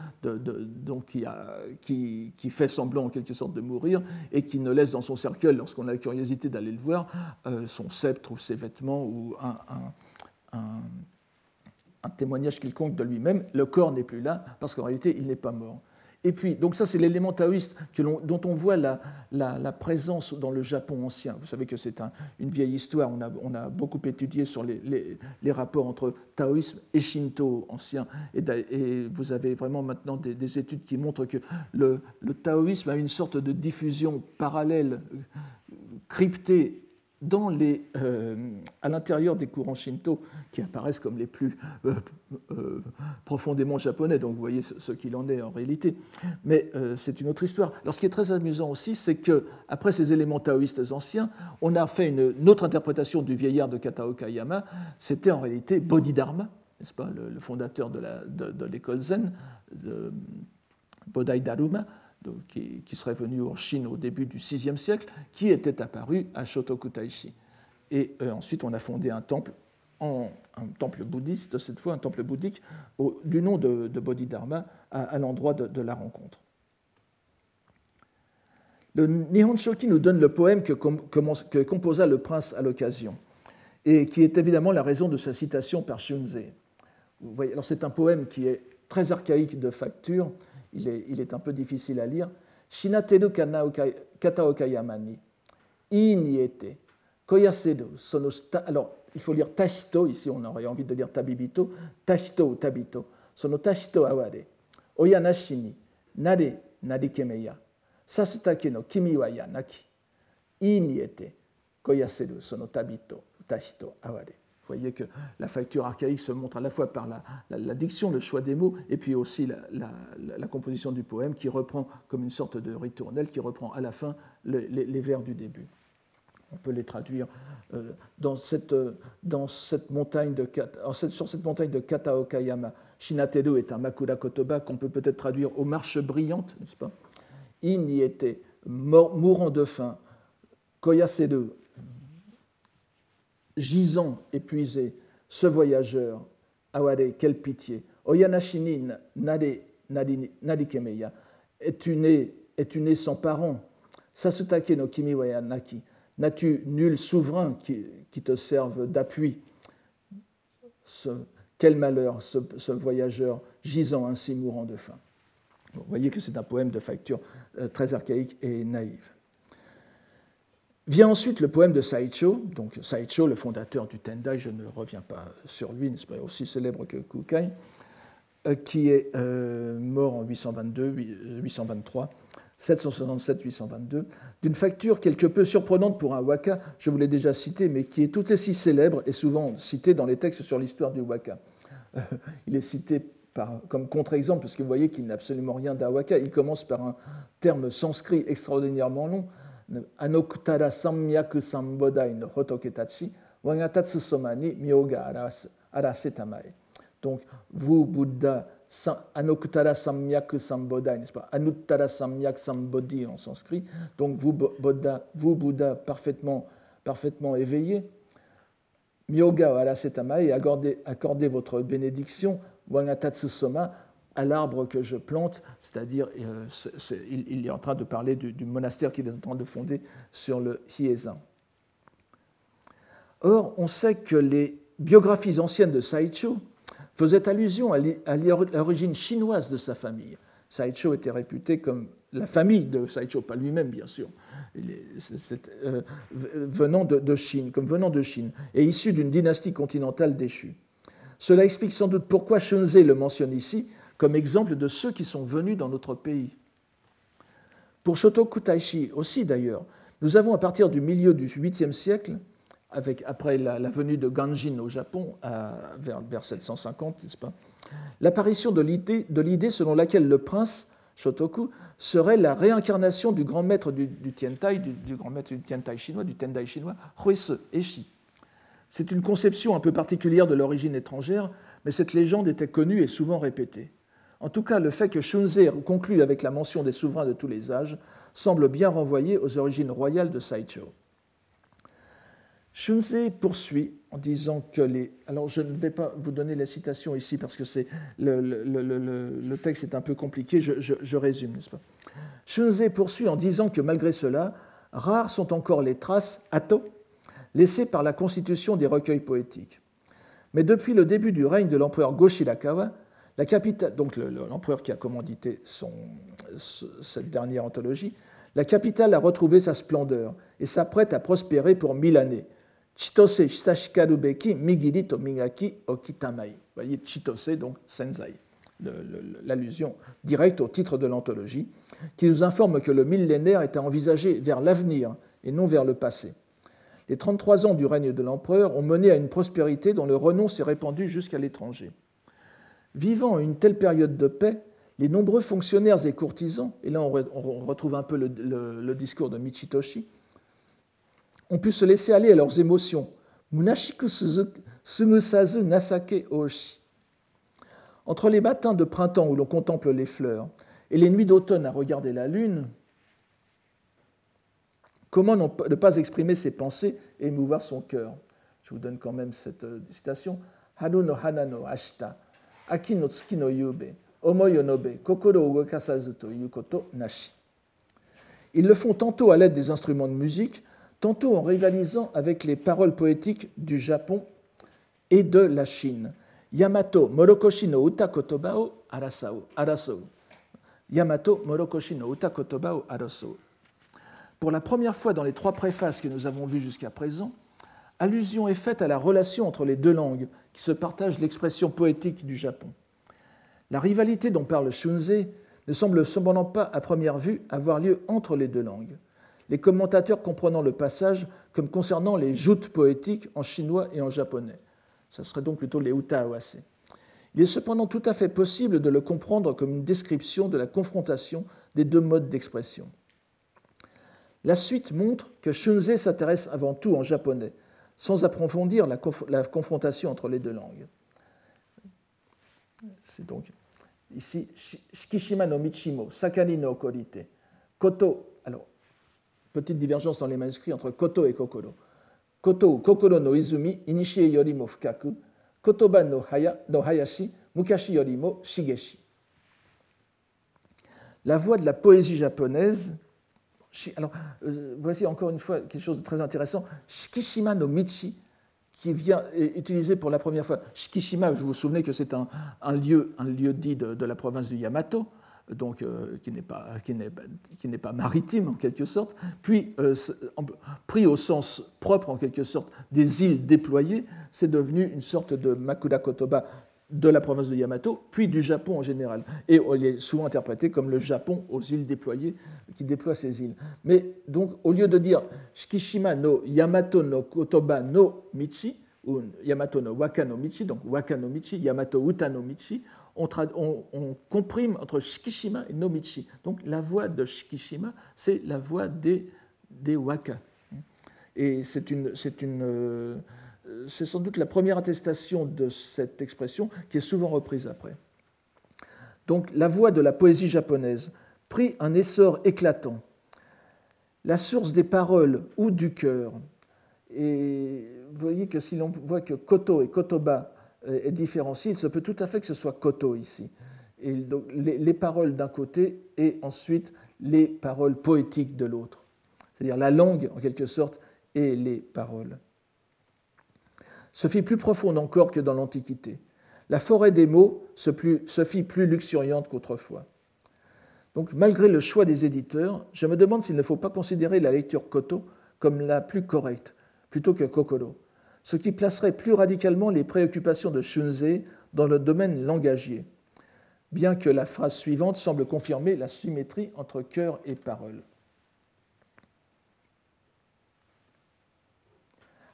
qui, fait semblant en quelque sorte de mourir et qui ne laisse dans son cercueil, lorsqu'on a la curiosité d'aller le voir, euh, son sceptre ou ses vêtements ou un, un témoignage quelconque de lui-même. Le corps n'est plus là parce qu'en réalité, il n'est pas mort. Et puis, donc ça, c'est l'élément taoïste dont on voit la, présence dans le Japon ancien. Vous savez que c'est une vieille histoire. On a, beaucoup étudié sur les, rapports entre taoïsme et shinto ancien. Et, vous avez vraiment maintenant des, études qui montrent que le, le, taoïsme a une sorte de diffusion parallèle, cryptée euh, à l'intérieur des courants shinto qui apparaissent comme les plus euh, euh, profondément japonais, donc vous voyez ce, qu'il en est en réalité. Mais c'est une autre histoire. Alors ce qui est très amusant aussi, c'est que après ces éléments taoïstes anciens, on a fait une, autre interprétation du vieillard de Kataoka Yama. C'était en réalité Bodhidharma, n'est-ce pas, le, fondateur de l'école zen, de Bodai Daruma qui, serait venu en Chine au début du VIe siècle, qui était apparu à Shotoku Taishi. Et euh, ensuite, on a fondé un temple, un temple bouddhiste, cette fois un temple bouddhique, du nom de, Bodhidharma, à, l'endroit de, la rencontre. Le Nihon Shoki nous donne le poème que, que composa le prince à l'occasion, et qui est évidemment la raison de sa citation par Shunzei. alors c'est un poème qui est très archaïque de facture, il est, un peu difficile à lire. Shinateru yamani, iniete, koyaseru, sono Alors, il faut lire tashito, ici on aurait envie de lire tabibito, tashito ou tabito, sono tashito aware, oyanashi ni, nare narikemeya, sasutake no kimi wa yanaki, iniete, koyaseru, sono tabito, tashito aware. Vous voyez que la facture archaïque se montre à la fois par la, diction, le choix des mots, et puis aussi la, composition du poème qui reprend comme une sorte de ritournelle, qui reprend à la fin les, vers du début. On peut les traduire euh, dans, cette, dans cette montagne de, sur cette montagne de Kataokayama. Shinatedo est un Makura Kotoba qu'on peut peut-être traduire aux marches brillantes, n'est-ce pas? Il y était mourant de faim. Koyasedo gisant, épuisé, ce voyageur, Aware, quelle pitié. Oyanashini nade, nadikemeya, es-tu né, es-tu né sans parents Sasutake no kimi wayanaki, n'as-tu nul souverain qui, qui te serve d'appui? Quel malheur, ce, ce, voyageur gisant ainsi mourant de faim. Vous voyez que c'est un poème de facture euh, très archaïque et naïve. Vient ensuite le poème de Saicho, donc Saicho, le fondateur du Tendai, je ne reviens pas sur lui, n'est pas aussi célèbre que Kukai, euh, qui est euh, mort en 822, 823, 767-822, d'une facture quelque peu surprenante pour un waka, je vous l'ai déjà cité, mais qui est tout aussi célèbre et souvent cité dans les textes sur l'histoire du waka. Euh, [LAUGHS] il est cité comme contre-exemple, parce que vous voyez qu'il n'a absolument rien d'un waka, il commence par un terme sanskrit extraordinairement long, Anokutara Samyaku Sambodai no Hotoketachi, Wangatatsu Soma ni Myoga Arasetamae. Donc, vous, Bouddha, Anokutara Samyak Sambodai, n'est-ce pas? Anuttara Samyak Sambodhi en sanskrit. Donc, vous, Bouddha, vous, Bouddha parfaitement, parfaitement éveillé, Myoga Arasetamae, et accordez, accordez votre bénédiction, Wangatatsu Soma, à l'arbre que je plante, c'est-à-dire euh, il, est en train de parler du, monastère qu'il est en train de fonder sur le Hiezan. Or, on sait que les biographies anciennes de Saicho faisaient allusion à l'origine chinoise de sa famille. Saicho était réputé comme la famille de Saicho, pas lui-même bien sûr, euh, venant de, de, Chine, comme venant de Chine, et issu d'une dynastie continentale déchue. Cela explique sans doute pourquoi Shunzei le mentionne ici, comme exemple de ceux qui sont venus dans notre pays. Pour Shotoku Taishi aussi d'ailleurs, nous avons à partir du milieu du 8e siècle, après la, venue de Ganjin au Japon vers, vers 750, n'est-ce pas, l'apparition de l'idée selon laquelle le prince Shotoku serait la réincarnation du grand maître du, Tiantai, du, grand maître du Tiantai chinois, du Tendai chinois, Huise Eshi. C'est une conception un peu particulière de l'origine étrangère, mais cette légende était connue et souvent répétée. En tout cas, le fait que Shunzei conclue avec la mention des souverains de tous les âges semble bien renvoyer aux origines royales de Saicho. Shunzei poursuit en disant que les... Alors je ne vais pas vous donner la citation ici parce que c'est le, texte est un peu compliqué, je, résume, n'est-ce pas? Shunzei poursuit en disant que malgré cela, rares sont encore les traces, ato, laissées par la constitution des recueils poétiques. Mais depuis le début du règne de l'empereur Go-Shirakawa, la capitale, donc l'empereur qui a commandité cette dernière anthologie, la capitale a retrouvé sa splendeur et s'apprête à prospérer pour mille années. Chitose Sashikaru-beki Migiri to Migaki Okitamai. Vous voyez, Chitose, donc Senzai, l'allusion directe au titre de l'anthologie, qui nous informe que le millénaire est à envisager vers l'avenir et non vers le passé. Les 33 ans du règne de l'empereur ont mené à une prospérité dont le renom s'est répandu jusqu'à l'étranger. Vivant une telle période de paix, les nombreux fonctionnaires et courtisans, et là on retrouve un peu le, discours de Michitoshi, ont pu se laisser aller à leurs émotions. Munashiku sumusazu nasake oshi. Entre les matins de printemps où l'on contemple les fleurs et les nuits d'automne à regarder la lune, comment ne pas exprimer ses pensées et émouvoir son cœur? Je vous donne quand même cette euh, citation. Haru no hana Aki no tsuki no yube, omoi nobe, kokoro ugokasazu to yukoto nashi. Ils le font tantôt à l'aide des instruments de musique, tantôt en rivalisant avec les paroles poétiques du Japon et de la Chine. Yamato Morokoshi no uta kotoba. Yamato Morokoshi no uta. Pour la première fois dans les trois préfaces que nous avons vues jusqu'à présent, allusion est faite à la relation entre les deux langues qui se partagent l'expression poétique du Japon. La rivalité dont parle Shunzei ne semble cependant pas à première vue avoir lieu entre les deux langues, les commentateurs comprenant le passage comme concernant les joutes poétiques en chinois et en japonais. Ce serait donc plutôt les utaawase. Il est cependant tout à fait possible de le comprendre comme une description de la confrontation des deux modes d'expression. La suite montre que Shunzei s'intéresse avant tout en japonais, sans approfondir la, confrontation entre les deux langues. C'est donc ici Shikishima no Michimo, Sakani no Okorite, Koto. Alors, petite divergence dans les manuscrits entre Koto et Kokoro. Koto Kokoro no Izumi, Inishie yorimo fukaku, Kotoba no, haya, no Hayashi, Mukashi yorimo Shigeshi. La voix de la poésie japonaise alors, euh, voici encore une fois quelque chose de très intéressant. Shikishima no Michi, qui vient utiliser pour la première fois. Shikishima, je vous souvenez que c'est un, lieu, un lieu dit de, la province du Yamato, donc euh, qui n'est pas, maritime en quelque sorte, puis euh, pris au sens propre en quelque sorte des îles déployées, c'est devenu une sorte de Makura Kotoba de la province de Yamato, puis du Japon en général. Et il est souvent interprété comme le Japon aux îles déployées, qui déploie ces îles. Mais donc, au lieu de dire Shikishima no Yamato no Kotoba no Michi, ou Yamato no Waka no Michi, donc Waka no Michi, Yamato Uta no Michi, on, comprime entre Shikishima et no Michi. Donc la voix de Shikishima, c'est la voix des des waka. Et c'est une, une, euh, c'est sans doute la première attestation de cette expression qui est souvent reprise après. Donc la voix de la poésie japonaise prit un essor éclatant. La source des paroles ou du cœur. Et vous voyez que si l'on voit que koto et kotoba est différencié, il se peut tout à fait que ce soit koto ici. Et donc, les paroles d'un côté et ensuite les paroles poétiques de l'autre. C'est-à-dire la langue, en quelque sorte, et les paroles. Ce fit plus profonde encore que dans l'Antiquité. La forêt des mots se, se fit plus luxuriante qu'autrefois. Donc, malgré le choix des éditeurs, je me demande s'il ne faut pas considérer la lecture Koto comme la plus correcte, plutôt que Kokoro, ce qui placerait plus radicalement les préoccupations de Shunzei dans le domaine langagier, bien que la phrase suivante semble confirmer la symétrie entre cœur et parole.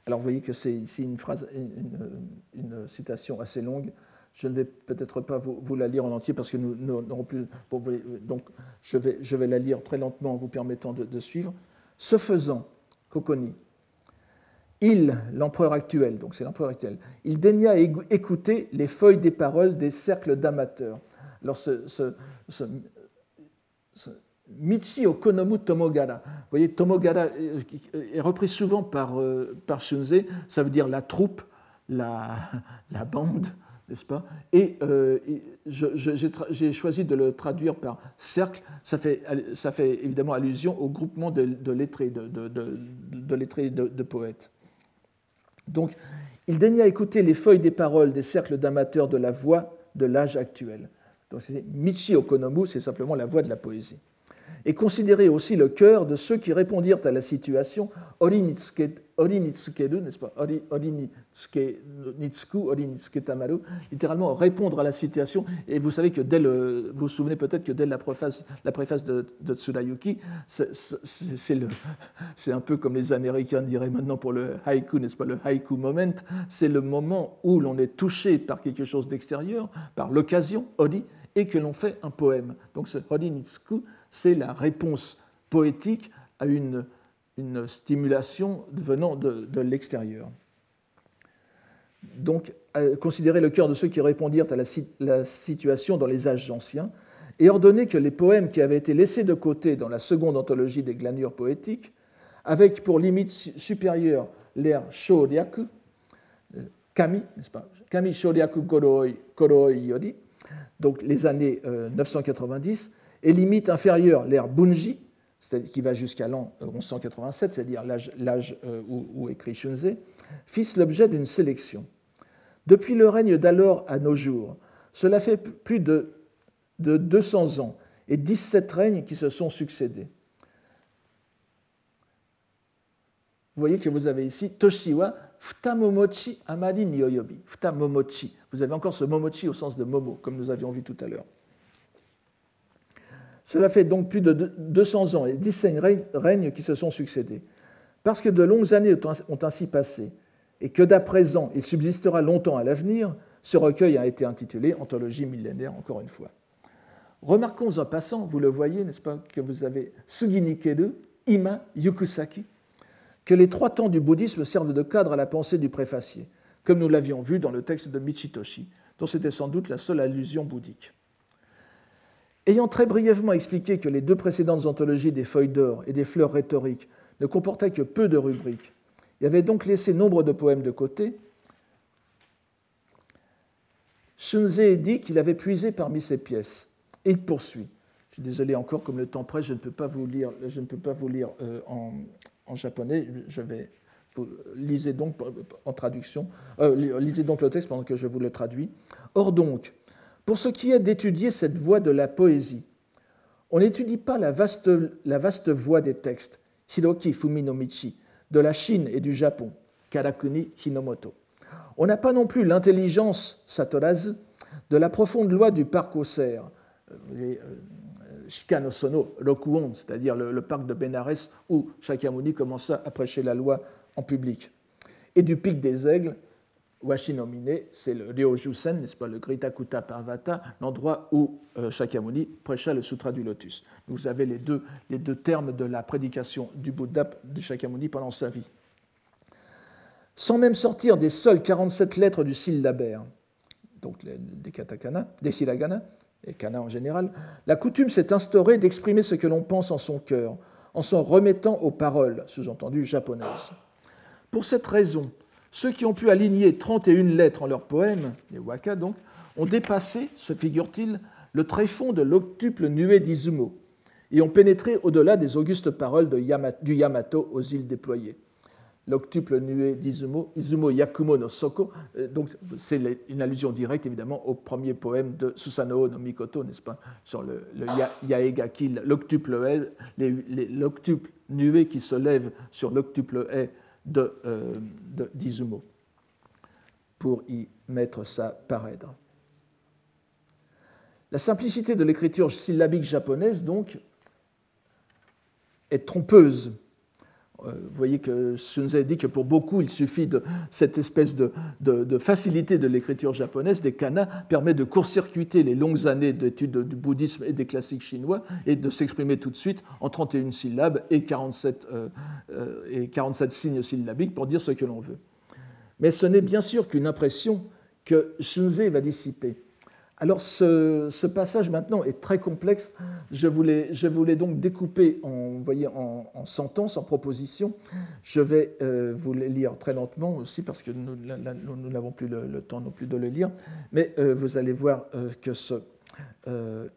Alors vous voyez que c'est ici une, phrase, une, citation assez longue. Je ne vais peut-être pas vous, la lire en entier parce que nous n'aurons plus. donc je vais, je vais, la lire très lentement en vous permettant de, suivre. Ce faisant, Coconi, il, l'empereur actuel, donc c'est l'empereur actuel, il daigna écouter les feuilles des paroles des cercles d'amateurs. Alors ce, Michi Okonomu Tomogara. Vous voyez, Tomogara est repris souvent par, euh, par Shunzei, ça veut dire la troupe, la, bande, n'est-ce pas? Et euh, j'ai choisi de le traduire par cercle, ça fait, évidemment allusion au groupement de, lettrés, de, de, lettrés de, poètes. Donc, il daigna écouter les feuilles des paroles des cercles d'amateurs de la voix de l'âge actuel. Donc, Michi Okonomu, c'est simplement la voix de la poésie et considérer aussi le cœur de ceux qui répondirent à la situation orinitsukeru, n'est-ce pas? Orinitsuku, orinitsuketamaru, littéralement répondre à la situation. Et vous savez que dès le, vous vous souvenez peut-être que dès la préface, la préface de, de Tsurayuki, c'est un peu comme les Américains diraient maintenant pour le haïku, n'est-ce pas, le haïku moment, c'est le moment où l'on est touché par quelque chose d'extérieur, par l'occasion, ori, et que l'on fait un poème. Donc ce orinitsuku, c'est la réponse poétique à une, stimulation venant de, l'extérieur. Donc, considérer le cœur de ceux qui répondirent à la, situation dans les âges anciens et ordonner que les poèmes qui avaient été laissés de côté dans la seconde anthologie des glanures poétiques, avec pour limite supérieure l'ère Shoryaku, euh, Kami, n'est-ce pas? Kami Shoryaku Koroi donc les années 990, euh, et limite inférieure, l'ère Bunji, qui va jusqu'à l'an 1187, c'est-à-dire l'âge euh, où, écrit Shunzei, fissent l'objet d'une sélection. Depuis le règne d'alors à nos jours, cela fait plus de, de 200 ans et 17 règnes qui se sont succédés. Vous voyez que vous avez ici Toshiwa Futamomochi Amari Nyoyobi. Futamomochi. Vous avez encore ce momochi au sens de momo, comme nous avions vu tout à l'heure. Cela fait donc plus de 200 ans et 17 règnes qui se sont succédés. Parce que de longues années ont ainsi passé et que d'à présent il subsistera longtemps à l'avenir, ce recueil a été intitulé Anthologie millénaire, encore une fois. Remarquons en passant, vous le voyez, n'est-ce pas, que vous avez Suginikeru, Ima, Yukusaki, que les trois temps du bouddhisme servent de cadre à la pensée du préfacier, comme nous l'avions vu dans le texte de Michitoshi, dont c'était sans doute la seule allusion bouddhique. Ayant très brièvement expliqué que les deux précédentes anthologies des feuilles d'or et des fleurs rhétoriques ne comportaient que peu de rubriques et avaient donc laissé nombre de poèmes de côté, Shunzei dit qu'il avait puisé parmi ces pièces. Et il poursuit. Je suis désolé encore, comme le temps presse, je ne peux pas vous lire, je ne peux pas vous lire euh, en, japonais. Je vais lisez donc en traduction, euh, lisez donc le texte pendant que je vous le traduis. Or donc, pour ce qui est d'étudier cette voie de la poésie, on n'étudie pas la vaste, voie des textes, Hiroki Fuminomichi, de la Chine et du Japon, Karakuni Hinomoto. On n'a pas non plus l'intelligence, Satorazu, de la profonde loi du parc aux cerfs, euh, Shikanosono Rokuon, c'est-à-dire le, parc de Benares où Shakyamuni commença à prêcher la loi en public, et du pic des aigles, Washinomine, c'est le Ryojusen, n'est-ce pas, le Gritakuta Parvata, l'endroit où euh, Shakyamuni prêcha le Sutra du Lotus. Vous avez les deux, les deux termes de la prédication du Bouddha de Shakyamuni pendant sa vie. Sans même sortir des seules 47 lettres du syllabaire, donc des katakana, des hiragana, et kana en général, la coutume s'est instaurée d'exprimer ce que l'on pense en son cœur, en s'en remettant aux paroles, sous-entendu japonaises. Pour cette raison, ceux qui ont pu aligner 31 lettres en leur poème, les waka donc, ont dépassé, se figure-t-il, le tréfonds de l'octuple nuée d'Izumo et ont pénétré au-delà des augustes paroles du Yamato aux îles déployées l'octuple nuée d'Izumo, Izumo Yakumo no Soko. Euh, c'est une allusion directe, évidemment, au premier poème de Susanoo no Mikoto, n'est-ce pas, sur le, Yaegaki, l'octuple l'octuple nuée qui se lève sur l'octuple haie de, pour y mettre sa parèdre. La simplicité de l'écriture syllabique japonaise, donc, est trompeuse euh, vous voyez que Sunzai dit que pour beaucoup, il suffit de cette espèce de, facilité de l'écriture japonaise, des kanas, permet de court-circuiter les longues années d'études du bouddhisme et des classiques chinois et de s'exprimer tout de suite en 31 syllabes et 47, euh, euh, et 47 signes syllabiques pour dire ce que l'on veut. Mais ce n'est bien sûr qu'une impression que Shunzei va dissiper. Alors ce, passage maintenant est très complexe. Je voulais, je donc découper en, voyez, en, en, sentences, en propositions. Je vais euh, vous les lire très lentement aussi parce que nous n'avons plus le, temps non plus de le lire. Mais euh, vous allez voir euh, que ce,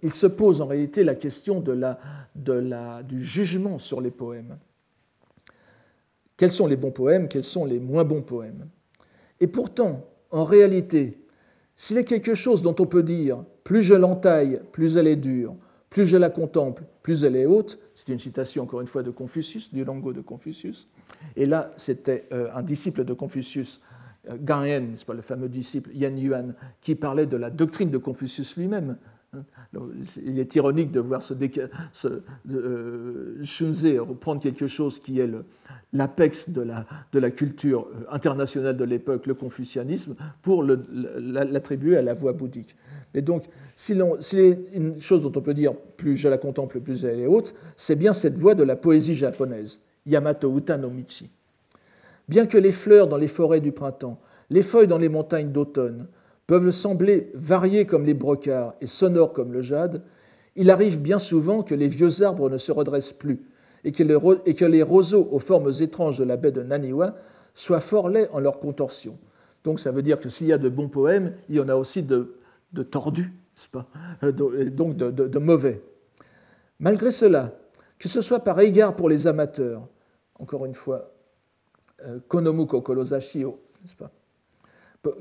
il se pose en réalité la question de la, du jugement sur les poèmes. Quels sont les bons poèmes? Quels sont les moins bons poèmes? Et pourtant, en réalité, s'il est quelque chose dont on peut dire plus je l'entaille, plus elle est dure, plus je la contemple, plus elle est haute, c'est une citation encore une fois de Confucius, du Longo de Confucius. Et là, c'était euh, un disciple de Confucius, euh, Gan pas le fameux disciple Yan Yuan, qui parlait de la doctrine de Confucius lui-même. Il est ironique de voir ce, euh, Shunzei reprendre quelque chose qui est l'apex de la, culture euh, internationale de l'époque, le confucianisme, pour l'attribuer à la voie bouddhique. Mais donc, si une chose dont on peut dire plus je la contemple, plus elle est haute, c'est bien cette voie de la poésie japonaise, Yamato Uta no Michi. Bien que les fleurs dans les forêts du printemps, les feuilles dans les montagnes d'automne peuvent sembler variées comme les brocards et sonores comme le jade, il arrive bien souvent que les vieux arbres ne se redressent plus, et que, les roseaux aux formes étranges de la baie de Naniwa soient fort laids en leur contorsion. Donc ça veut dire que s'il y a de bons poèmes, il y en a aussi de, tordus, pas? Euh, donc de, mauvais. Malgré cela, que ce soit par égard pour les amateurs, encore une fois, euh, Konomu n'est-ce pas?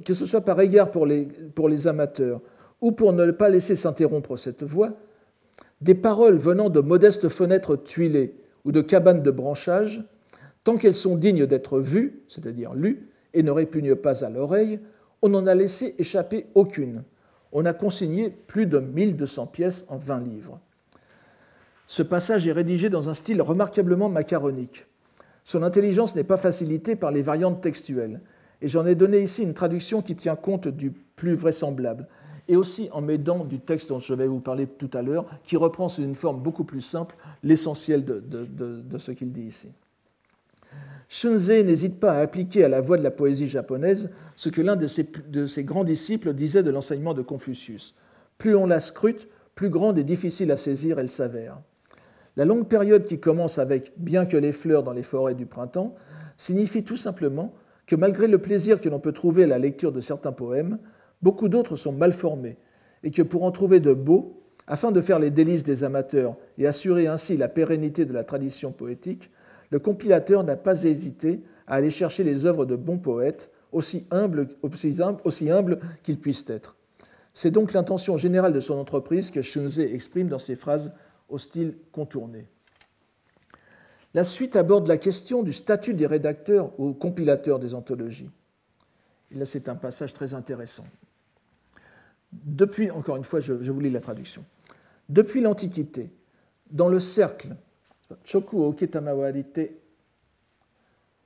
Que ce soit par égard pour les, amateurs ou pour ne pas laisser s'interrompre cette voix, des paroles venant de modestes fenêtres tuilées ou de cabanes de branchage, tant qu'elles sont dignes d'être vues, c'est-à-dire lues, et ne répugnent pas à l'oreille, on n'en a laissé échapper aucune. On a consigné plus de 1200 pièces en 20 livres. Ce passage est rédigé dans un style remarquablement macaronique. Son intelligence n'est pas facilitée par les variantes textuelles, et j'en ai donné ici une traduction qui tient compte du plus vraisemblable, et aussi en m'aidant du texte dont je vais vous parler tout à l'heure, qui reprend sous une forme beaucoup plus simple l'essentiel de, ce qu'il dit ici. Shunzei n'hésite pas à appliquer à la voix de la poésie japonaise ce que l'un de ses grands disciples disait de l'enseignement de Confucius. Plus on la scrute, plus grande et difficile à saisir elle s'avère. La longue période qui commence avec Bien que les fleurs dans les forêts du printemps signifie tout simplement que malgré le plaisir que l'on peut trouver à la lecture de certains poèmes, beaucoup d'autres sont mal formés, et que pour en trouver de beaux, afin de faire les délices des amateurs et assurer ainsi la pérennité de la tradition poétique, le compilateur n'a pas hésité à aller chercher les œuvres de bons poètes, aussi humbles, qu'ils puissent être. C'est donc l'intention générale de son entreprise que Shunzei exprime dans ses phrases au style contourné. La suite aborde la question du statut des rédacteurs ou compilateurs des anthologies. Et là, c'est un passage très intéressant. Depuis, encore une fois, je, vous lis la traduction. Depuis l'Antiquité, dans le cercle Choku Oketamawarite,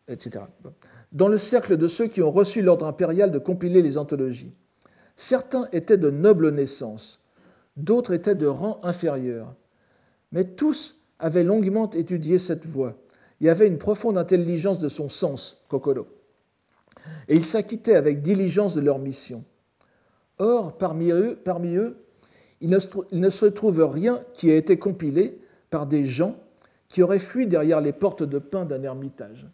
etc. Dans le cercle de ceux qui ont reçu l'ordre impérial de compiler les anthologies, certains étaient de noble naissance, d'autres étaient de rang inférieur, mais tous avaient longuement étudié cette voie et avaient une profonde intelligence de son sens, kokoro, et ils s'acquittaient avec diligence de leur mission. Or, parmi eux, parmi eux il ne se trouve rien qui ait été compilé par des gens qui auraient fui derrière les portes de pain d'un ermitage.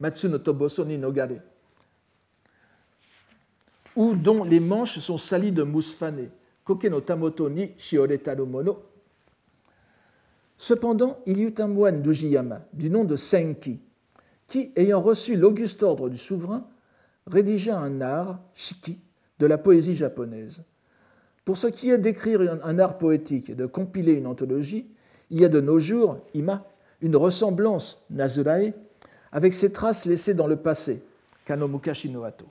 Matsuno Toboso ni Nogare. Ou dont les manches sont salies de mousse fanée. Koke no Tamoto ni Shioreta no Mono. Cependant, il y eut un moine d'Ujiyama, du nom de Senki, qui, ayant reçu l'auguste ordre du souverain, rédigea un art, shiki, de la poésie japonaise. Pour ce qui est d'écrire un art poétique et de compiler une anthologie, il y a de nos jours, Ima, une ressemblance, Nazurae, avec ces traces laissées dans le passé, Kanomukashi no Ato.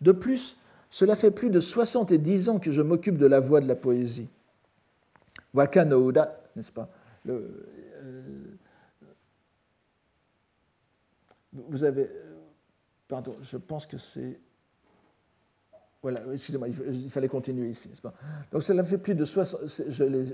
De plus, cela fait plus de 70 ans que je m'occupe de la voix de la poésie. Waka no Uda, n'est-ce pas? Euh, Vous avez. Pardon, je pense que c'est. Voilà, excusez-moi, il fallait continuer ici, n'est-ce pas? Donc cela fait plus de 60,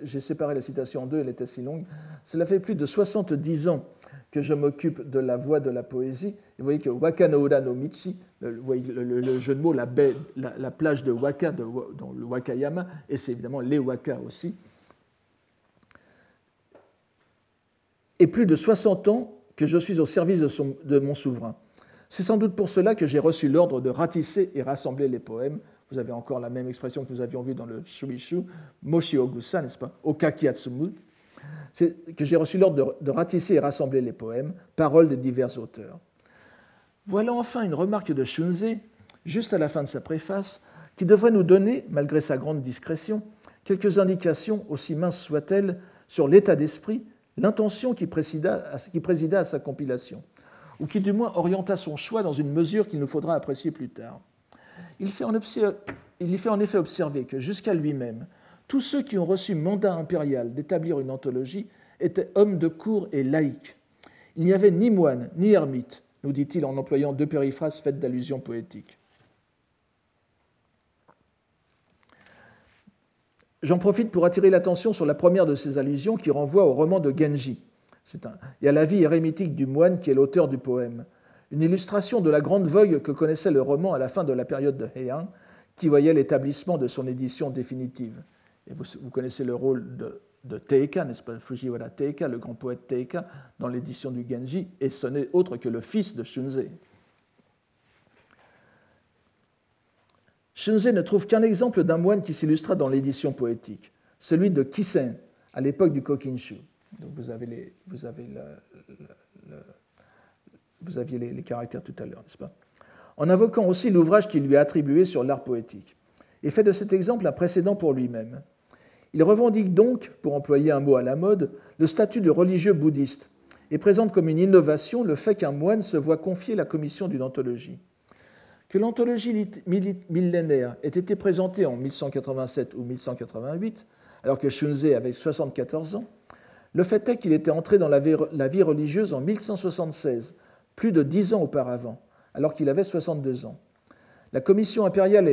j'ai séparé la citation en deux, elle était si longue. Cela fait plus de 70 ans que je m'occupe de la voix de la poésie. vous voyez que Wakanoura no Michi, le, jeu de mots, la, baie, la, plage de Waka, dans le Wakayama, et c'est évidemment les Waka aussi. Et plus de 60 ans que je suis au service de, de mon souverain. C'est sans doute pour cela que j'ai reçu l'ordre de ratisser et rassembler les poèmes. Vous avez encore la même expression que nous avions vue dans le Shuishu, Moshi Ogusa, n'est-ce pas Okakiatsumu. C'est que j'ai reçu l'ordre de, ratisser et rassembler les poèmes, paroles de divers auteurs. Voilà enfin une remarque de Shunze, juste à la fin de sa préface, qui devrait nous donner, malgré sa grande discrétion, quelques indications, aussi minces soient-elles, sur l'état d'esprit, l'intention qui, présida à sa compilation ou qui du moins orienta son choix dans une mesure qu'il nous faudra apprécier plus tard. Il y fait en effet observer que jusqu'à lui-même, tous ceux qui ont reçu mandat impérial d'établir une anthologie étaient hommes de cour et laïcs. Il n'y avait ni moine ni ermite, nous dit-il en employant deux périphrases faites d'allusions poétiques. J'en profite pour attirer l'attention sur la première de ces allusions qui renvoie au roman de Genji, y a la vie érémitique du moine qui est l'auteur du poème. Une illustration de la grande vogue que connaissait le roman à la fin de la période de Heian, qui voyait l'établissement de son édition définitive. Et vous, connaissez le rôle de, de Teika, n'est-ce pas, Fujiwara Teika, le grand poète Teika, dans l'édition du Genji, et ce n'est autre que le fils de Shunze. Shunze ne trouve qu'un exemple d'un moine qui s'illustra dans l'édition poétique, celui de Kisen, à l'époque du Kokinshu. Donc vous aviez les, caractères tout à l'heure, n'est-ce pas? En invoquant aussi l'ouvrage qu'il lui a attribué sur l'art poétique, et fait de cet exemple un précédent pour lui-même. Il revendique donc, pour employer un mot à la mode, le statut de religieux bouddhiste, et présente comme une innovation le fait qu'un moine se voit confier la commission d'une anthologie. Que l'anthologie millénaire ait été présentée en 1187 ou 1188, alors que Shunze avait 74 ans, le fait est qu'il était entré dans la vie religieuse en 1176, plus de dix ans auparavant, alors qu'il avait 62 ans. La commission impériale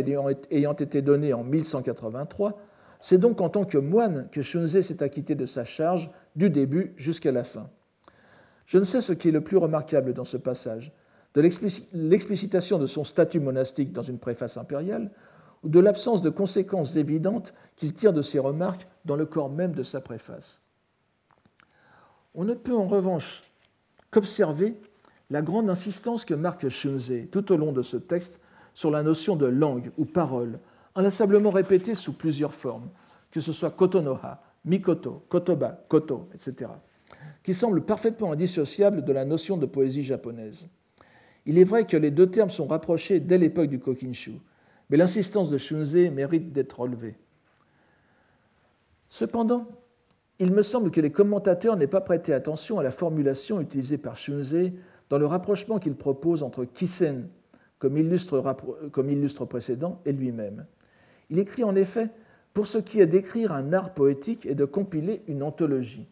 ayant été donnée en 1183, c'est donc en tant que moine que Shunzé s'est acquitté de sa charge du début jusqu'à la fin. Je ne sais ce qui est le plus remarquable dans ce passage, de l'explicitation de son statut monastique dans une préface impériale, ou de l'absence de conséquences évidentes qu'il tire de ses remarques dans le corps même de sa préface. On ne peut en revanche qu'observer la grande insistance que marque Shunze tout au long de ce texte sur la notion de langue ou parole, inlassablement répétée sous plusieurs formes, que ce soit kotonoha, mikoto, kotoba, koto, etc., qui semble parfaitement indissociable de la notion de poésie japonaise. Il est vrai que les deux termes sont rapprochés dès l'époque du Kokinshu, mais l'insistance de Shunze mérite d'être relevée. Cependant, il me semble que les commentateurs n'aient pas prêté attention à la formulation utilisée par Shunze dans le rapprochement qu'il propose entre Kisen, comme illustre, précédent, et lui-même. Il écrit en effet pour ce qui est d'écrire un art poétique et de compiler une anthologie.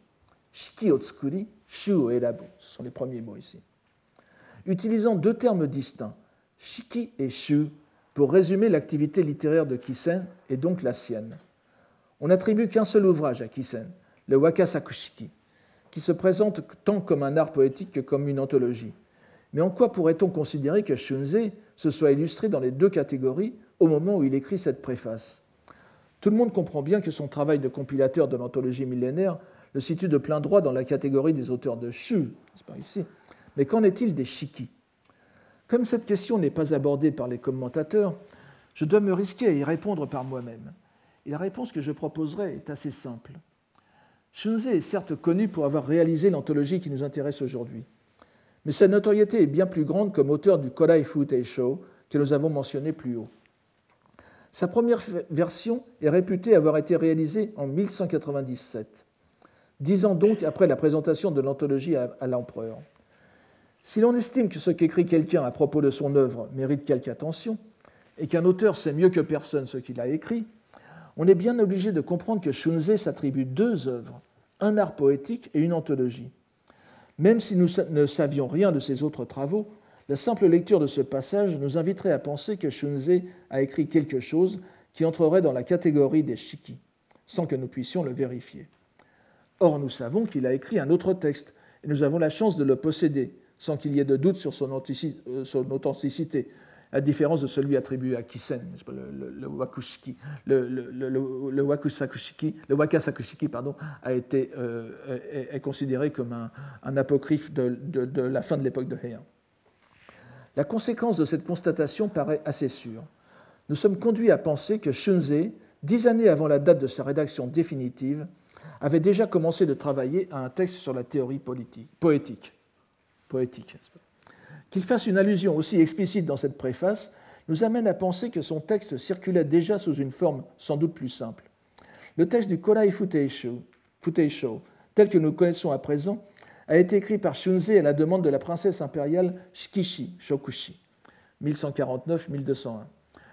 Shiki otsukuri, shu. Ce sont les premiers mots ici. Utilisant deux termes distincts, shiki et shu, pour résumer l'activité littéraire de Kisen et donc la sienne. On n'attribue qu'un seul ouvrage à Kisen, le Wakasakushiki, qui se présente tant comme un art poétique que comme une anthologie. Mais en quoi pourrait-on considérer que Shunzei se soit illustré dans les deux catégories au moment où il écrit cette préface? Tout le monde comprend bien que son travail de compilateur de l'anthologie millénaire le situe de plein droit dans la catégorie des auteurs de Shu, pas ici? Mais qu'en est-il des Shiki Comme cette question n'est pas abordée par les commentateurs, je dois me risquer à y répondre par moi-même. Et la réponse que je proposerai est assez simple. Shunzei est certes connu pour avoir réalisé l'anthologie qui nous intéresse aujourd'hui, mais sa notoriété est bien plus grande comme auteur du Kodai Futei Show que nous avons mentionné plus haut. Sa première version est réputée avoir été réalisée en 1197 dix ans donc après la présentation de l'anthologie à, l'empereur. Si l'on estime que ce qu'écrit quelqu'un à propos de son œuvre mérite quelque attention, et qu'un auteur sait mieux que personne ce qu'il a écrit, on est bien obligé de comprendre que Shunzei s'attribue deux œuvres, un art poétique et une anthologie. Même si nous ne savions rien de ses autres travaux, la simple lecture de ce passage nous inviterait à penser que Shunzei a écrit quelque chose qui entrerait dans la catégorie des shiki, sans que nous puissions le vérifier. Or, nous savons qu'il a écrit un autre texte, et nous avons la chance de le posséder, sans qu'il y ait de doute sur son euh, authenticité, à différence de celui attribué à Kisen, le, le, le, Wakasakushiki, pardon, a été, euh, est, considéré comme un, apocryphe de, la fin de l'époque de Heian. La conséquence de cette constatation paraît assez sûre. Nous sommes conduits à penser que Shunzei, dix années avant la date de sa rédaction définitive, avait déjà commencé de travailler à un texte sur la théorie poétique. Qu'il fasse une allusion aussi explicite dans cette préface nous amène à penser que son texte circulait déjà sous une forme sans doute plus simple. Le texte du Korai Futeisho, tel que nous le connaissons à présent, a été écrit par Shunzei à la demande de la princesse impériale Shikishi Shokushi, 1149-1201,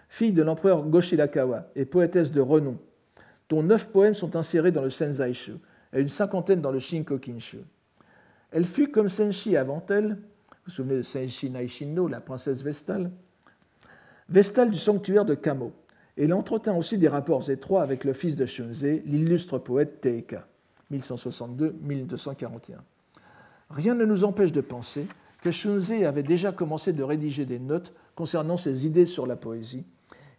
fille de l'empereur Goshirakawa et poétesse de renom, dont neuf poèmes sont insérés dans le Senzaishu et une cinquantaine dans le Shinkokinshu. Elle fut, comme Senshi avant elle, vous vous souvenez de Senshi Naishino, la princesse Vestale, Vestale du sanctuaire de Kamo, elle entretint aussi des rapports étroits avec le fils de Shunzei, l'illustre poète Teika, 1162-1241. Rien ne nous empêche de penser que Shunzei avait déjà commencé de rédiger des notes concernant ses idées sur la poésie,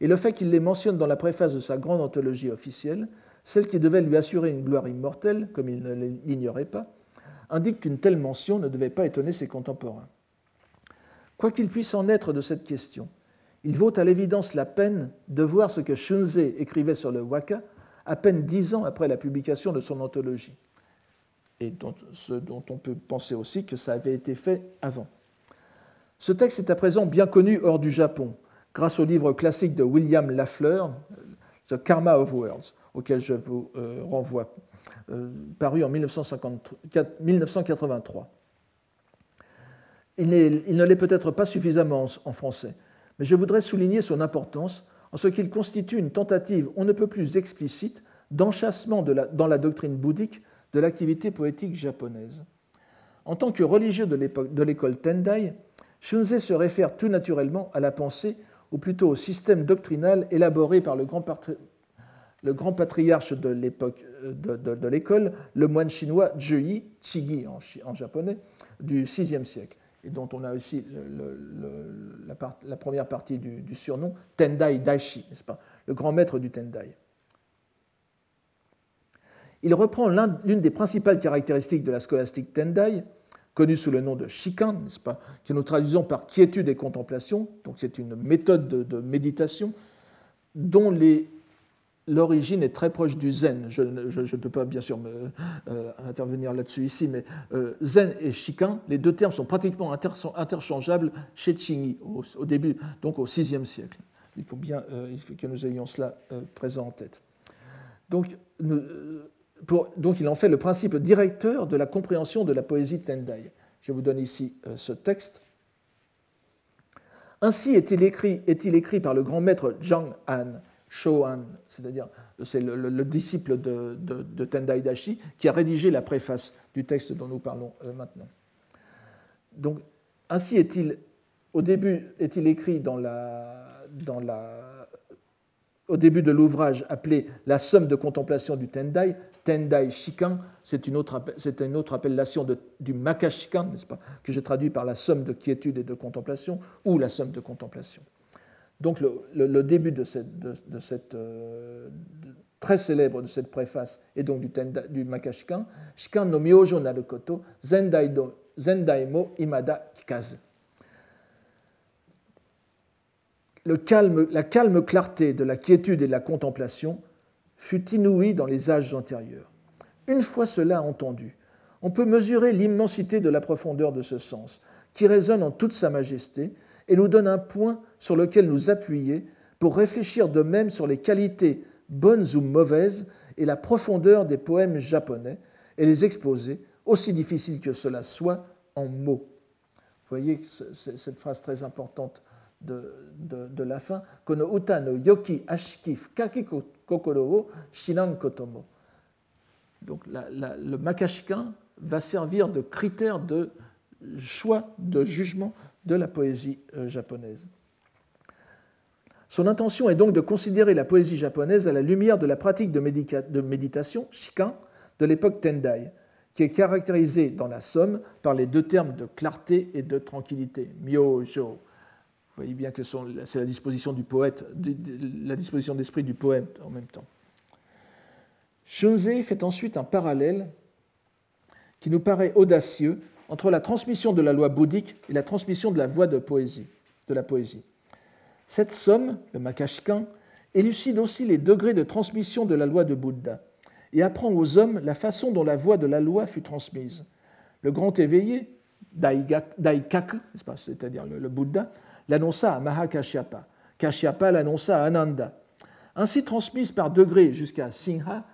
et le fait qu'il les mentionne dans la préface de sa grande anthologie officielle, celle qui devait lui assurer une gloire immortelle, comme il ne l'ignorait pas, indique qu'une telle mention ne devait pas étonner ses contemporains. Quoi qu'il puisse en être de cette question, il vaut à l'évidence la peine de voir ce que Shunzei écrivait sur le waka à peine dix ans après la publication de son anthologie, et ce dont on peut penser aussi que ça avait été fait avant. Ce texte est à présent bien connu hors du Japon, grâce au livre classique de William Lafleur, The Karma of Words, auquel je vous euh, renvoie, paru en 1983. Il, ne l'est peut-être pas suffisamment en français, mais je voudrais souligner son importance en ce qu'il constitue une tentative on ne peut plus explicite d'enchassement dans la doctrine bouddhique de l'activité poétique japonaise. En tant que religieux de l'école Tendai, Shunzei se réfère tout naturellement à la pensée ou plutôt au système doctrinal élaboré par le grand, patriarche de l'époque euh, de, l'école, le moine chinois Zhi Qigi en, japonais, du VIe siècle, et dont on a aussi la, première partie du, surnom, Tendai Daishi, n'est-ce pas, le grand maître du Tendai. Il reprend l'une des principales caractéristiques de la scolastique Tendai, connu sous le nom de Shikan, n'est-ce pas, que nous traduisons par quiétude et contemplation. Donc c'est une méthode de, méditation dont l'origine est très proche du zen. Je ne peux pas bien sûr euh, intervenir là-dessus ici, mais euh, zen et shikan, les deux termes sont pratiquement interchangeables chez Chingi au, début, donc au VIe siècle. Il faut bien euh, que nous ayons cela présent en tête. Donc, il en fait le principe directeur de la compréhension de la poésie Tendai. Je vous donne ici ce texte. Ainsi est-il écrit, est écrit, par le grand maître Zhang Han, Shouan, c'est-à-dire c'est le, disciple de, Tendai Dashi, qui a rédigé la préface du texte dont nous parlons euh, maintenant. Donc, Ainsi est-il, au début, est-il écrit dans la, dans la, au début de l'ouvrage appelé La somme de contemplation du Tendai, Tendai Shikan, c'est une autre, c'est une autre appellation de, du Makashikan, n'est-ce pas, que j'ai traduit par la somme de quiétude et de contemplation, ou la somme de contemplation. Donc le, début de cette, euh, très célèbre de cette préface est donc du, tenda, du Makashikan, Shikan no Myojo Narukoto, Zendaimo Imada calme, la calme clarté de la quiétude et de la contemplation fut inouïe dans les âges antérieurs. Une fois cela entendu, on peut mesurer l'immensité de la profondeur de ce sens, qui résonne en toute sa majesté et nous donne un point sur lequel nous appuyer pour réfléchir de même sur les qualités bonnes ou mauvaises et la profondeur des poèmes japonais et les exposer, aussi difficile que cela soit, en mots. Vous voyez cette phrase très importante de, de, la fin, Kono uta no yoki ashiki fukaki kokoro shinan kotomo. Donc le makashikan va servir de critère de choix, de jugement de la poésie euh, japonaise. Son intention est donc de considérer la poésie japonaise à la lumière de la pratique de, méditation, shikan, de l'époque Tendai, qui est caractérisée dans la somme par les deux termes de clarté et de tranquillité, vous voyez bien que c'est la disposition du poète, la disposition d'esprit du poète en même temps. Shunzei fait ensuite un parallèle qui nous paraît audacieux entre la transmission de la loi bouddhique et la transmission de la voix de, poésie, de la poésie. Cette somme, le Makashikan, élucide aussi les degrés de transmission de la loi de Bouddha et apprend aux hommes la façon dont la voix de la loi fut transmise. Le grand éveillé, Daikaku, c'est-à-dire le Bouddha, l'annonça à Mahakashyapa. Kashyapa l'annonça à Ananda. Ainsi transmise par degrés jusqu'à Singha,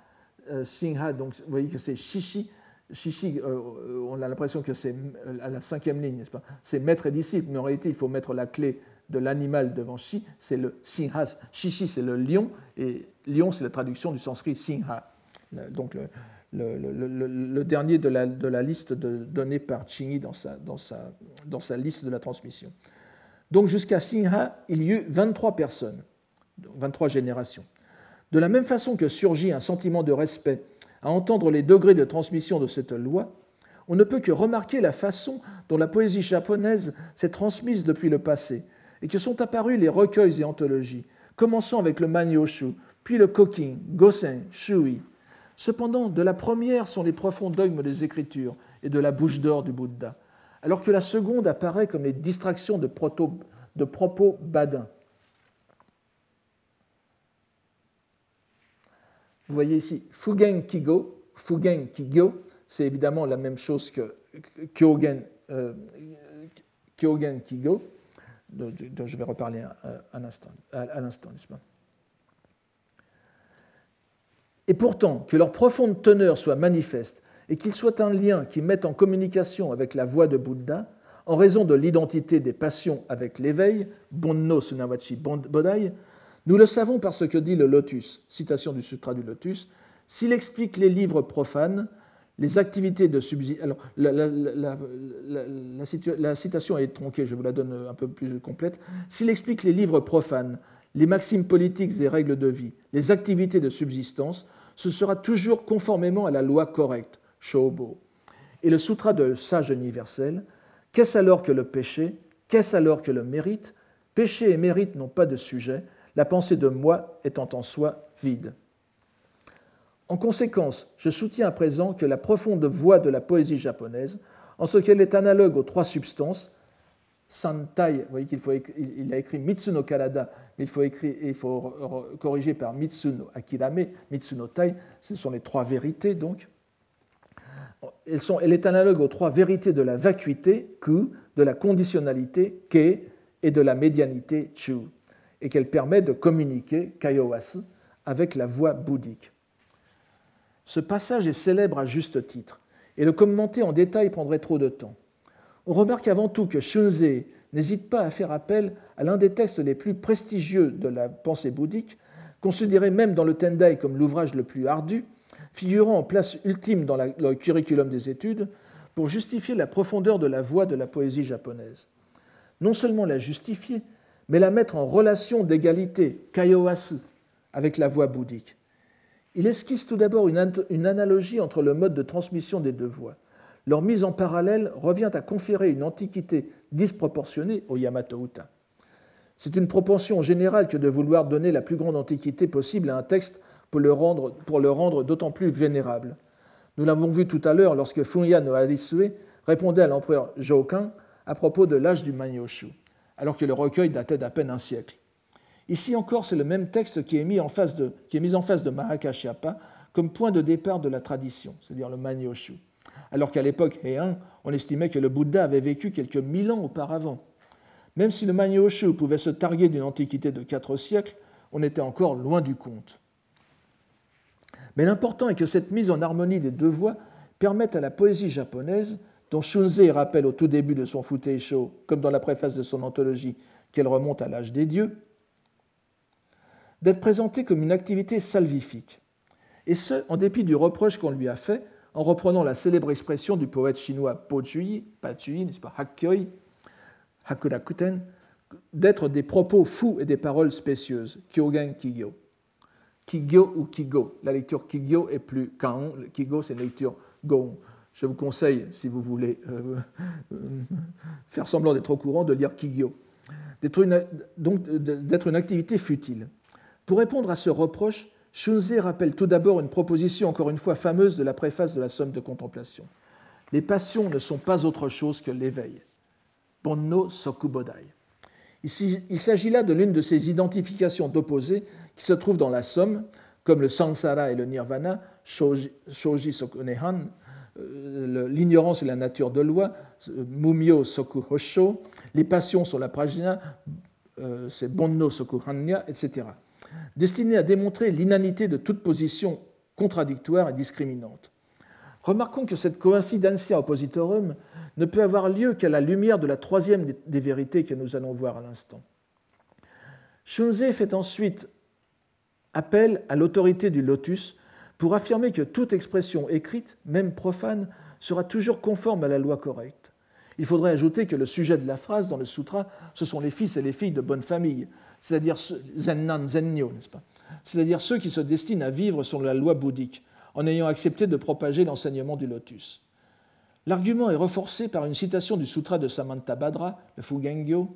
euh, Singha, donc vous voyez que c'est Shishi, Shishi, euh, on a l'impression que c'est euh, à la cinquième ligne, n'est-ce pas? C'est maître et disciple, mais en réalité, il faut mettre la clé de l'animal devant Shi, c'est le Singha. Shishi, c'est le lion, et lion, c'est la traduction du sanskrit Singha. Donc le, dernier de la, liste de, donnée par Chingi dans sa, dans, sa, liste de la transmission. Donc jusqu'à Singha, il y eut 23 personnes, 23 générations. De la même façon que surgit un sentiment de respect à entendre les degrés de transmission de cette loi, on ne peut que remarquer la façon dont la poésie japonaise s'est transmise depuis le passé et que sont apparus les recueils et anthologies, commençant avec le Manyoshu, puis le Kokin, Gosen, Shui. Cependant, de la première sont les profonds dogmes des Écritures et de la bouche d'or du Bouddha alors que la seconde apparaît comme les distractions de, propos badins. Vous voyez ici Fugen Kigo, Fugen Kigo, c'est évidemment la même chose que Kyogen, euh, Kigo, dont je vais reparler à l'instant, n'est-ce pas? Et pourtant, que leur profonde teneur soit manifeste et qu'il soit un lien qui mette en communication avec la voix de Bouddha, en raison de l'identité des passions avec l'éveil, Bonno Sunawachi Bodai, nous le savons par ce que dit le Lotus, citation du Sutra du Lotus, s'il explique les livres profanes, les activités de subsistance. La, citation est tronquée, je vous la donne un peu plus complète. S'il explique les livres profanes, les maximes politiques et règles de vie, les activités de subsistance, ce sera toujours conformément à la loi correcte, Shobo. Et le sutra de sage universel, qu'est-ce alors que le péché? Qu'est-ce alors que le mérite? Péché et mérite n'ont pas de sujet, la pensée de moi étant en soi vide. En conséquence, je soutiens à présent que la profonde voix de la poésie japonaise, en ce qu'elle est analogue aux trois substances, Santai, vous voyez qu'il faut il a écrit Mitsuno Karada, mais il faut, écrire, il faut corriger par Mitsuno Akirame, Mitsuno Tai, ce sont les trois vérités donc, elle est analogue aux trois vérités de la vacuité, ku, de la conditionnalité, ke, et de la médianité, chu, et qu'elle permet de communiquer, kayowasu, avec la voix bouddhique. Ce passage est célèbre à juste titre, et le commenter en détail prendrait trop de temps. On remarque avant tout que Shunzei n'hésite pas à faire appel à l'un des textes les plus prestigieux de la pensée bouddhique, considéré même dans le Tendai comme l'ouvrage le plus ardu, figurant en place ultime dans le curriculum des études, pour justifier la profondeur de la voix de la poésie japonaise. Non seulement la justifier, mais la mettre en relation d'égalité, kayoasu, avec la voix bouddhique. Il esquisse tout d'abord une, analogie entre le mode de transmission des deux voix. Leur mise en parallèle revient à conférer une antiquité disproportionnée au Yamato Uta. C'est une propension générale que de vouloir donner la plus grande antiquité possible à un texte pour le rendre, rendre d'autant plus vénérable. Nous l'avons vu tout à l'heure lorsque Funya no Arisue répondait à l'empereur Jokan à propos de l'âge du Manyoshu, alors que le recueil datait d'à peine un siècle. Ici encore, c'est le même texte qui est mis en face de, qui est mis en face de Mahakashyapa comme point de départ de la tradition, c'est-à-dire le Manyoshu, alors qu'à l'époque Heian, on estimait que le Bouddha avait vécu quelques mille ans auparavant. Même si le Manyoshu pouvait se targuer d'une antiquité de quatre siècles, on était encore loin du compte. Mais l'important est que cette mise en harmonie des deux voix permette à la poésie japonaise, dont Shunzei rappelle au tout début de son Futeisho, comme dans la préface de son anthologie, qu'elle remonte à l'âge des dieux, d'être présentée comme une activité salvifique. Et ce, en dépit du reproche qu'on lui a fait, en reprenant la célèbre expression du poète chinois Po Chui, n'est-ce pas, Hakkyoi, Hakurakuten, d'être des propos fous et des paroles spécieuses, Kyogen Kigyo. Kigyo ou Kigo. La lecture Kigyo est plus Kaon, Kigo c'est une lecture Go. Je vous conseille, si vous voulez euh, euh, faire semblant d'être au courant, de lire Kigyo. D'être donc d'être une activité futile. Pour répondre à ce reproche, Shunzei rappelle tout d'abord une proposition encore une fois fameuse de la préface de la Somme de contemplation. Les passions ne sont pas autre chose que l'éveil. Bonno Sokubodai. Il s'agit là de l'une de ces identifications d'opposés qui se trouvent dans la Somme, comme le samsara et le nirvana, shoji, sokunehan, l'ignorance et la nature de loi, mumyo soku hosho, les passions sur la prajna, euh, c'est bonno soku hanya, etc. Destinés à démontrer l'inanité de toute position contradictoire et discriminante. Remarquons que cette coincidentia oppositorum ne peut avoir lieu qu'à la lumière de la troisième des vérités que nous allons voir à l'instant. Shunzei fait ensuite appel à l'autorité du lotus pour affirmer que toute expression écrite, même profane, sera toujours conforme à la loi correcte. Il faudrait ajouter que le sujet de la phrase dans le sutra, ce sont les fils et les filles de bonne famille, c'est-à-dire zennan, zennyo, n'est-ce pas? C'est-à-dire ceux qui se destinent à vivre selon la loi bouddhique, en ayant accepté de propager l'enseignement du lotus. L'argument est renforcé par une citation du sutra de Samantabhadra, le Fugengyo,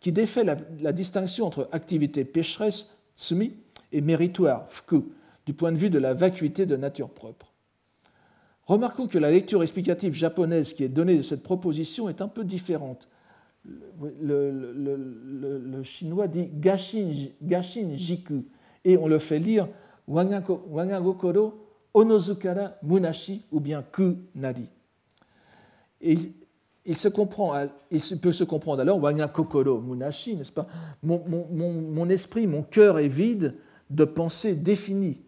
qui défait la, distinction entre activité pécheresse, tsumi, et méritoire, fku, du point de vue de la vacuité de nature propre. Remarquons que la lecture explicative japonaise qui est donnée de cette proposition est un peu différente. Le, chinois dit gashin, gashin, jiku et on le fait lire wangagokoro onozukara munashi ou bien ku nari il, se comprend, il peut se comprendre alors, wanya kokoro munashi, n'est-ce pas? Mon, esprit, mon cœur est vide de pensée définie.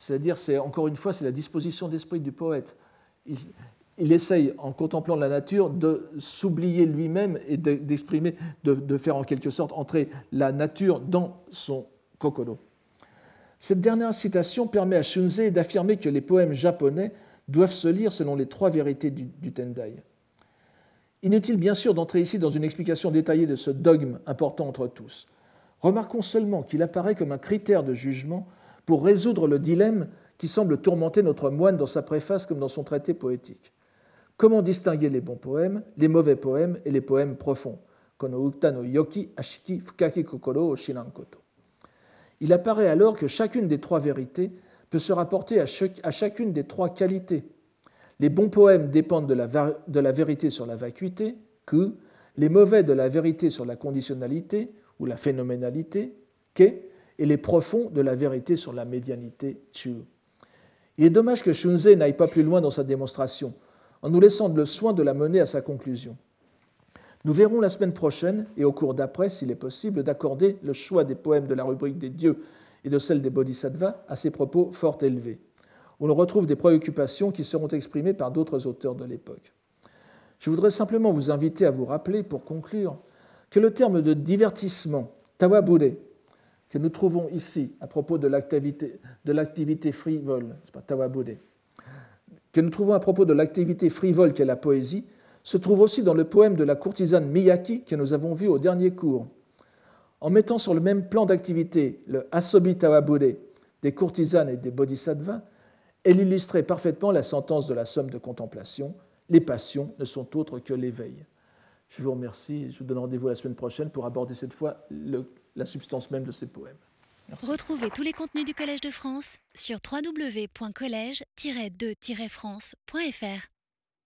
C'est-à-dire, c'est encore une fois, c'est la disposition d'esprit du poète. Il, essaye, en contemplant la nature, de s'oublier lui-même et d'exprimer, de, faire en quelque sorte entrer la nature dans son kokoro. Cette dernière citation permet à Shunzei d'affirmer que les poèmes japonais doivent se lire selon les trois vérités du, Tendai. Inutile bien sûr d'entrer ici dans une explication détaillée de ce dogme important entre tous. Remarquons seulement qu'il apparaît comme un critère de jugement pour résoudre le dilemme qui semble tourmenter notre moine dans sa préface comme dans son traité poétique. Comment distinguer les bons poèmes, les mauvais poèmes et les poèmes profonds? Il apparaît alors que chacune des trois vérités peut se rapporter à, chacune des trois qualités. Les bons poèmes dépendent de la, vérité sur la vacuité, que, les mauvais de la vérité sur la conditionnalité ou la phénoménalité, que, et les profonds de la vérité sur la médianité, tu. Il est dommage que Shunzei n'aille pas plus loin dans sa démonstration, en nous laissant le soin de la mener à sa conclusion. Nous verrons la semaine prochaine, et au cours d'après, s'il est possible, d'accorder le choix des poèmes de la rubrique des dieux et de celle des bodhisattvas à ces propos fort élevés. On retrouve des préoccupations qui seront exprimées par d'autres auteurs de l'époque. Je voudrais simplement vous inviter à vous rappeler, pour conclure, que le terme de divertissement, tawabure, que nous trouvons ici à propos de l'activité frivole, c'est pas tawabure, que nous trouvons à propos de l'activité frivole qu'est la poésie se trouve aussi dans le poème de la courtisane Miyaki que nous avons vu au dernier cours. En mettant sur le même plan d'activité le Asobi Tawabure des courtisanes et des bodhisattvas, elle illustrait parfaitement la sentence de la somme de contemplation. Les passions ne sont autres que l'éveil. Je vous remercie. Je vous donne rendez-vous la semaine prochaine pour aborder cette fois la substance même de ces poèmes. Retrouvez tous les contenus du Collège de France sur www.colège-2-france.fr.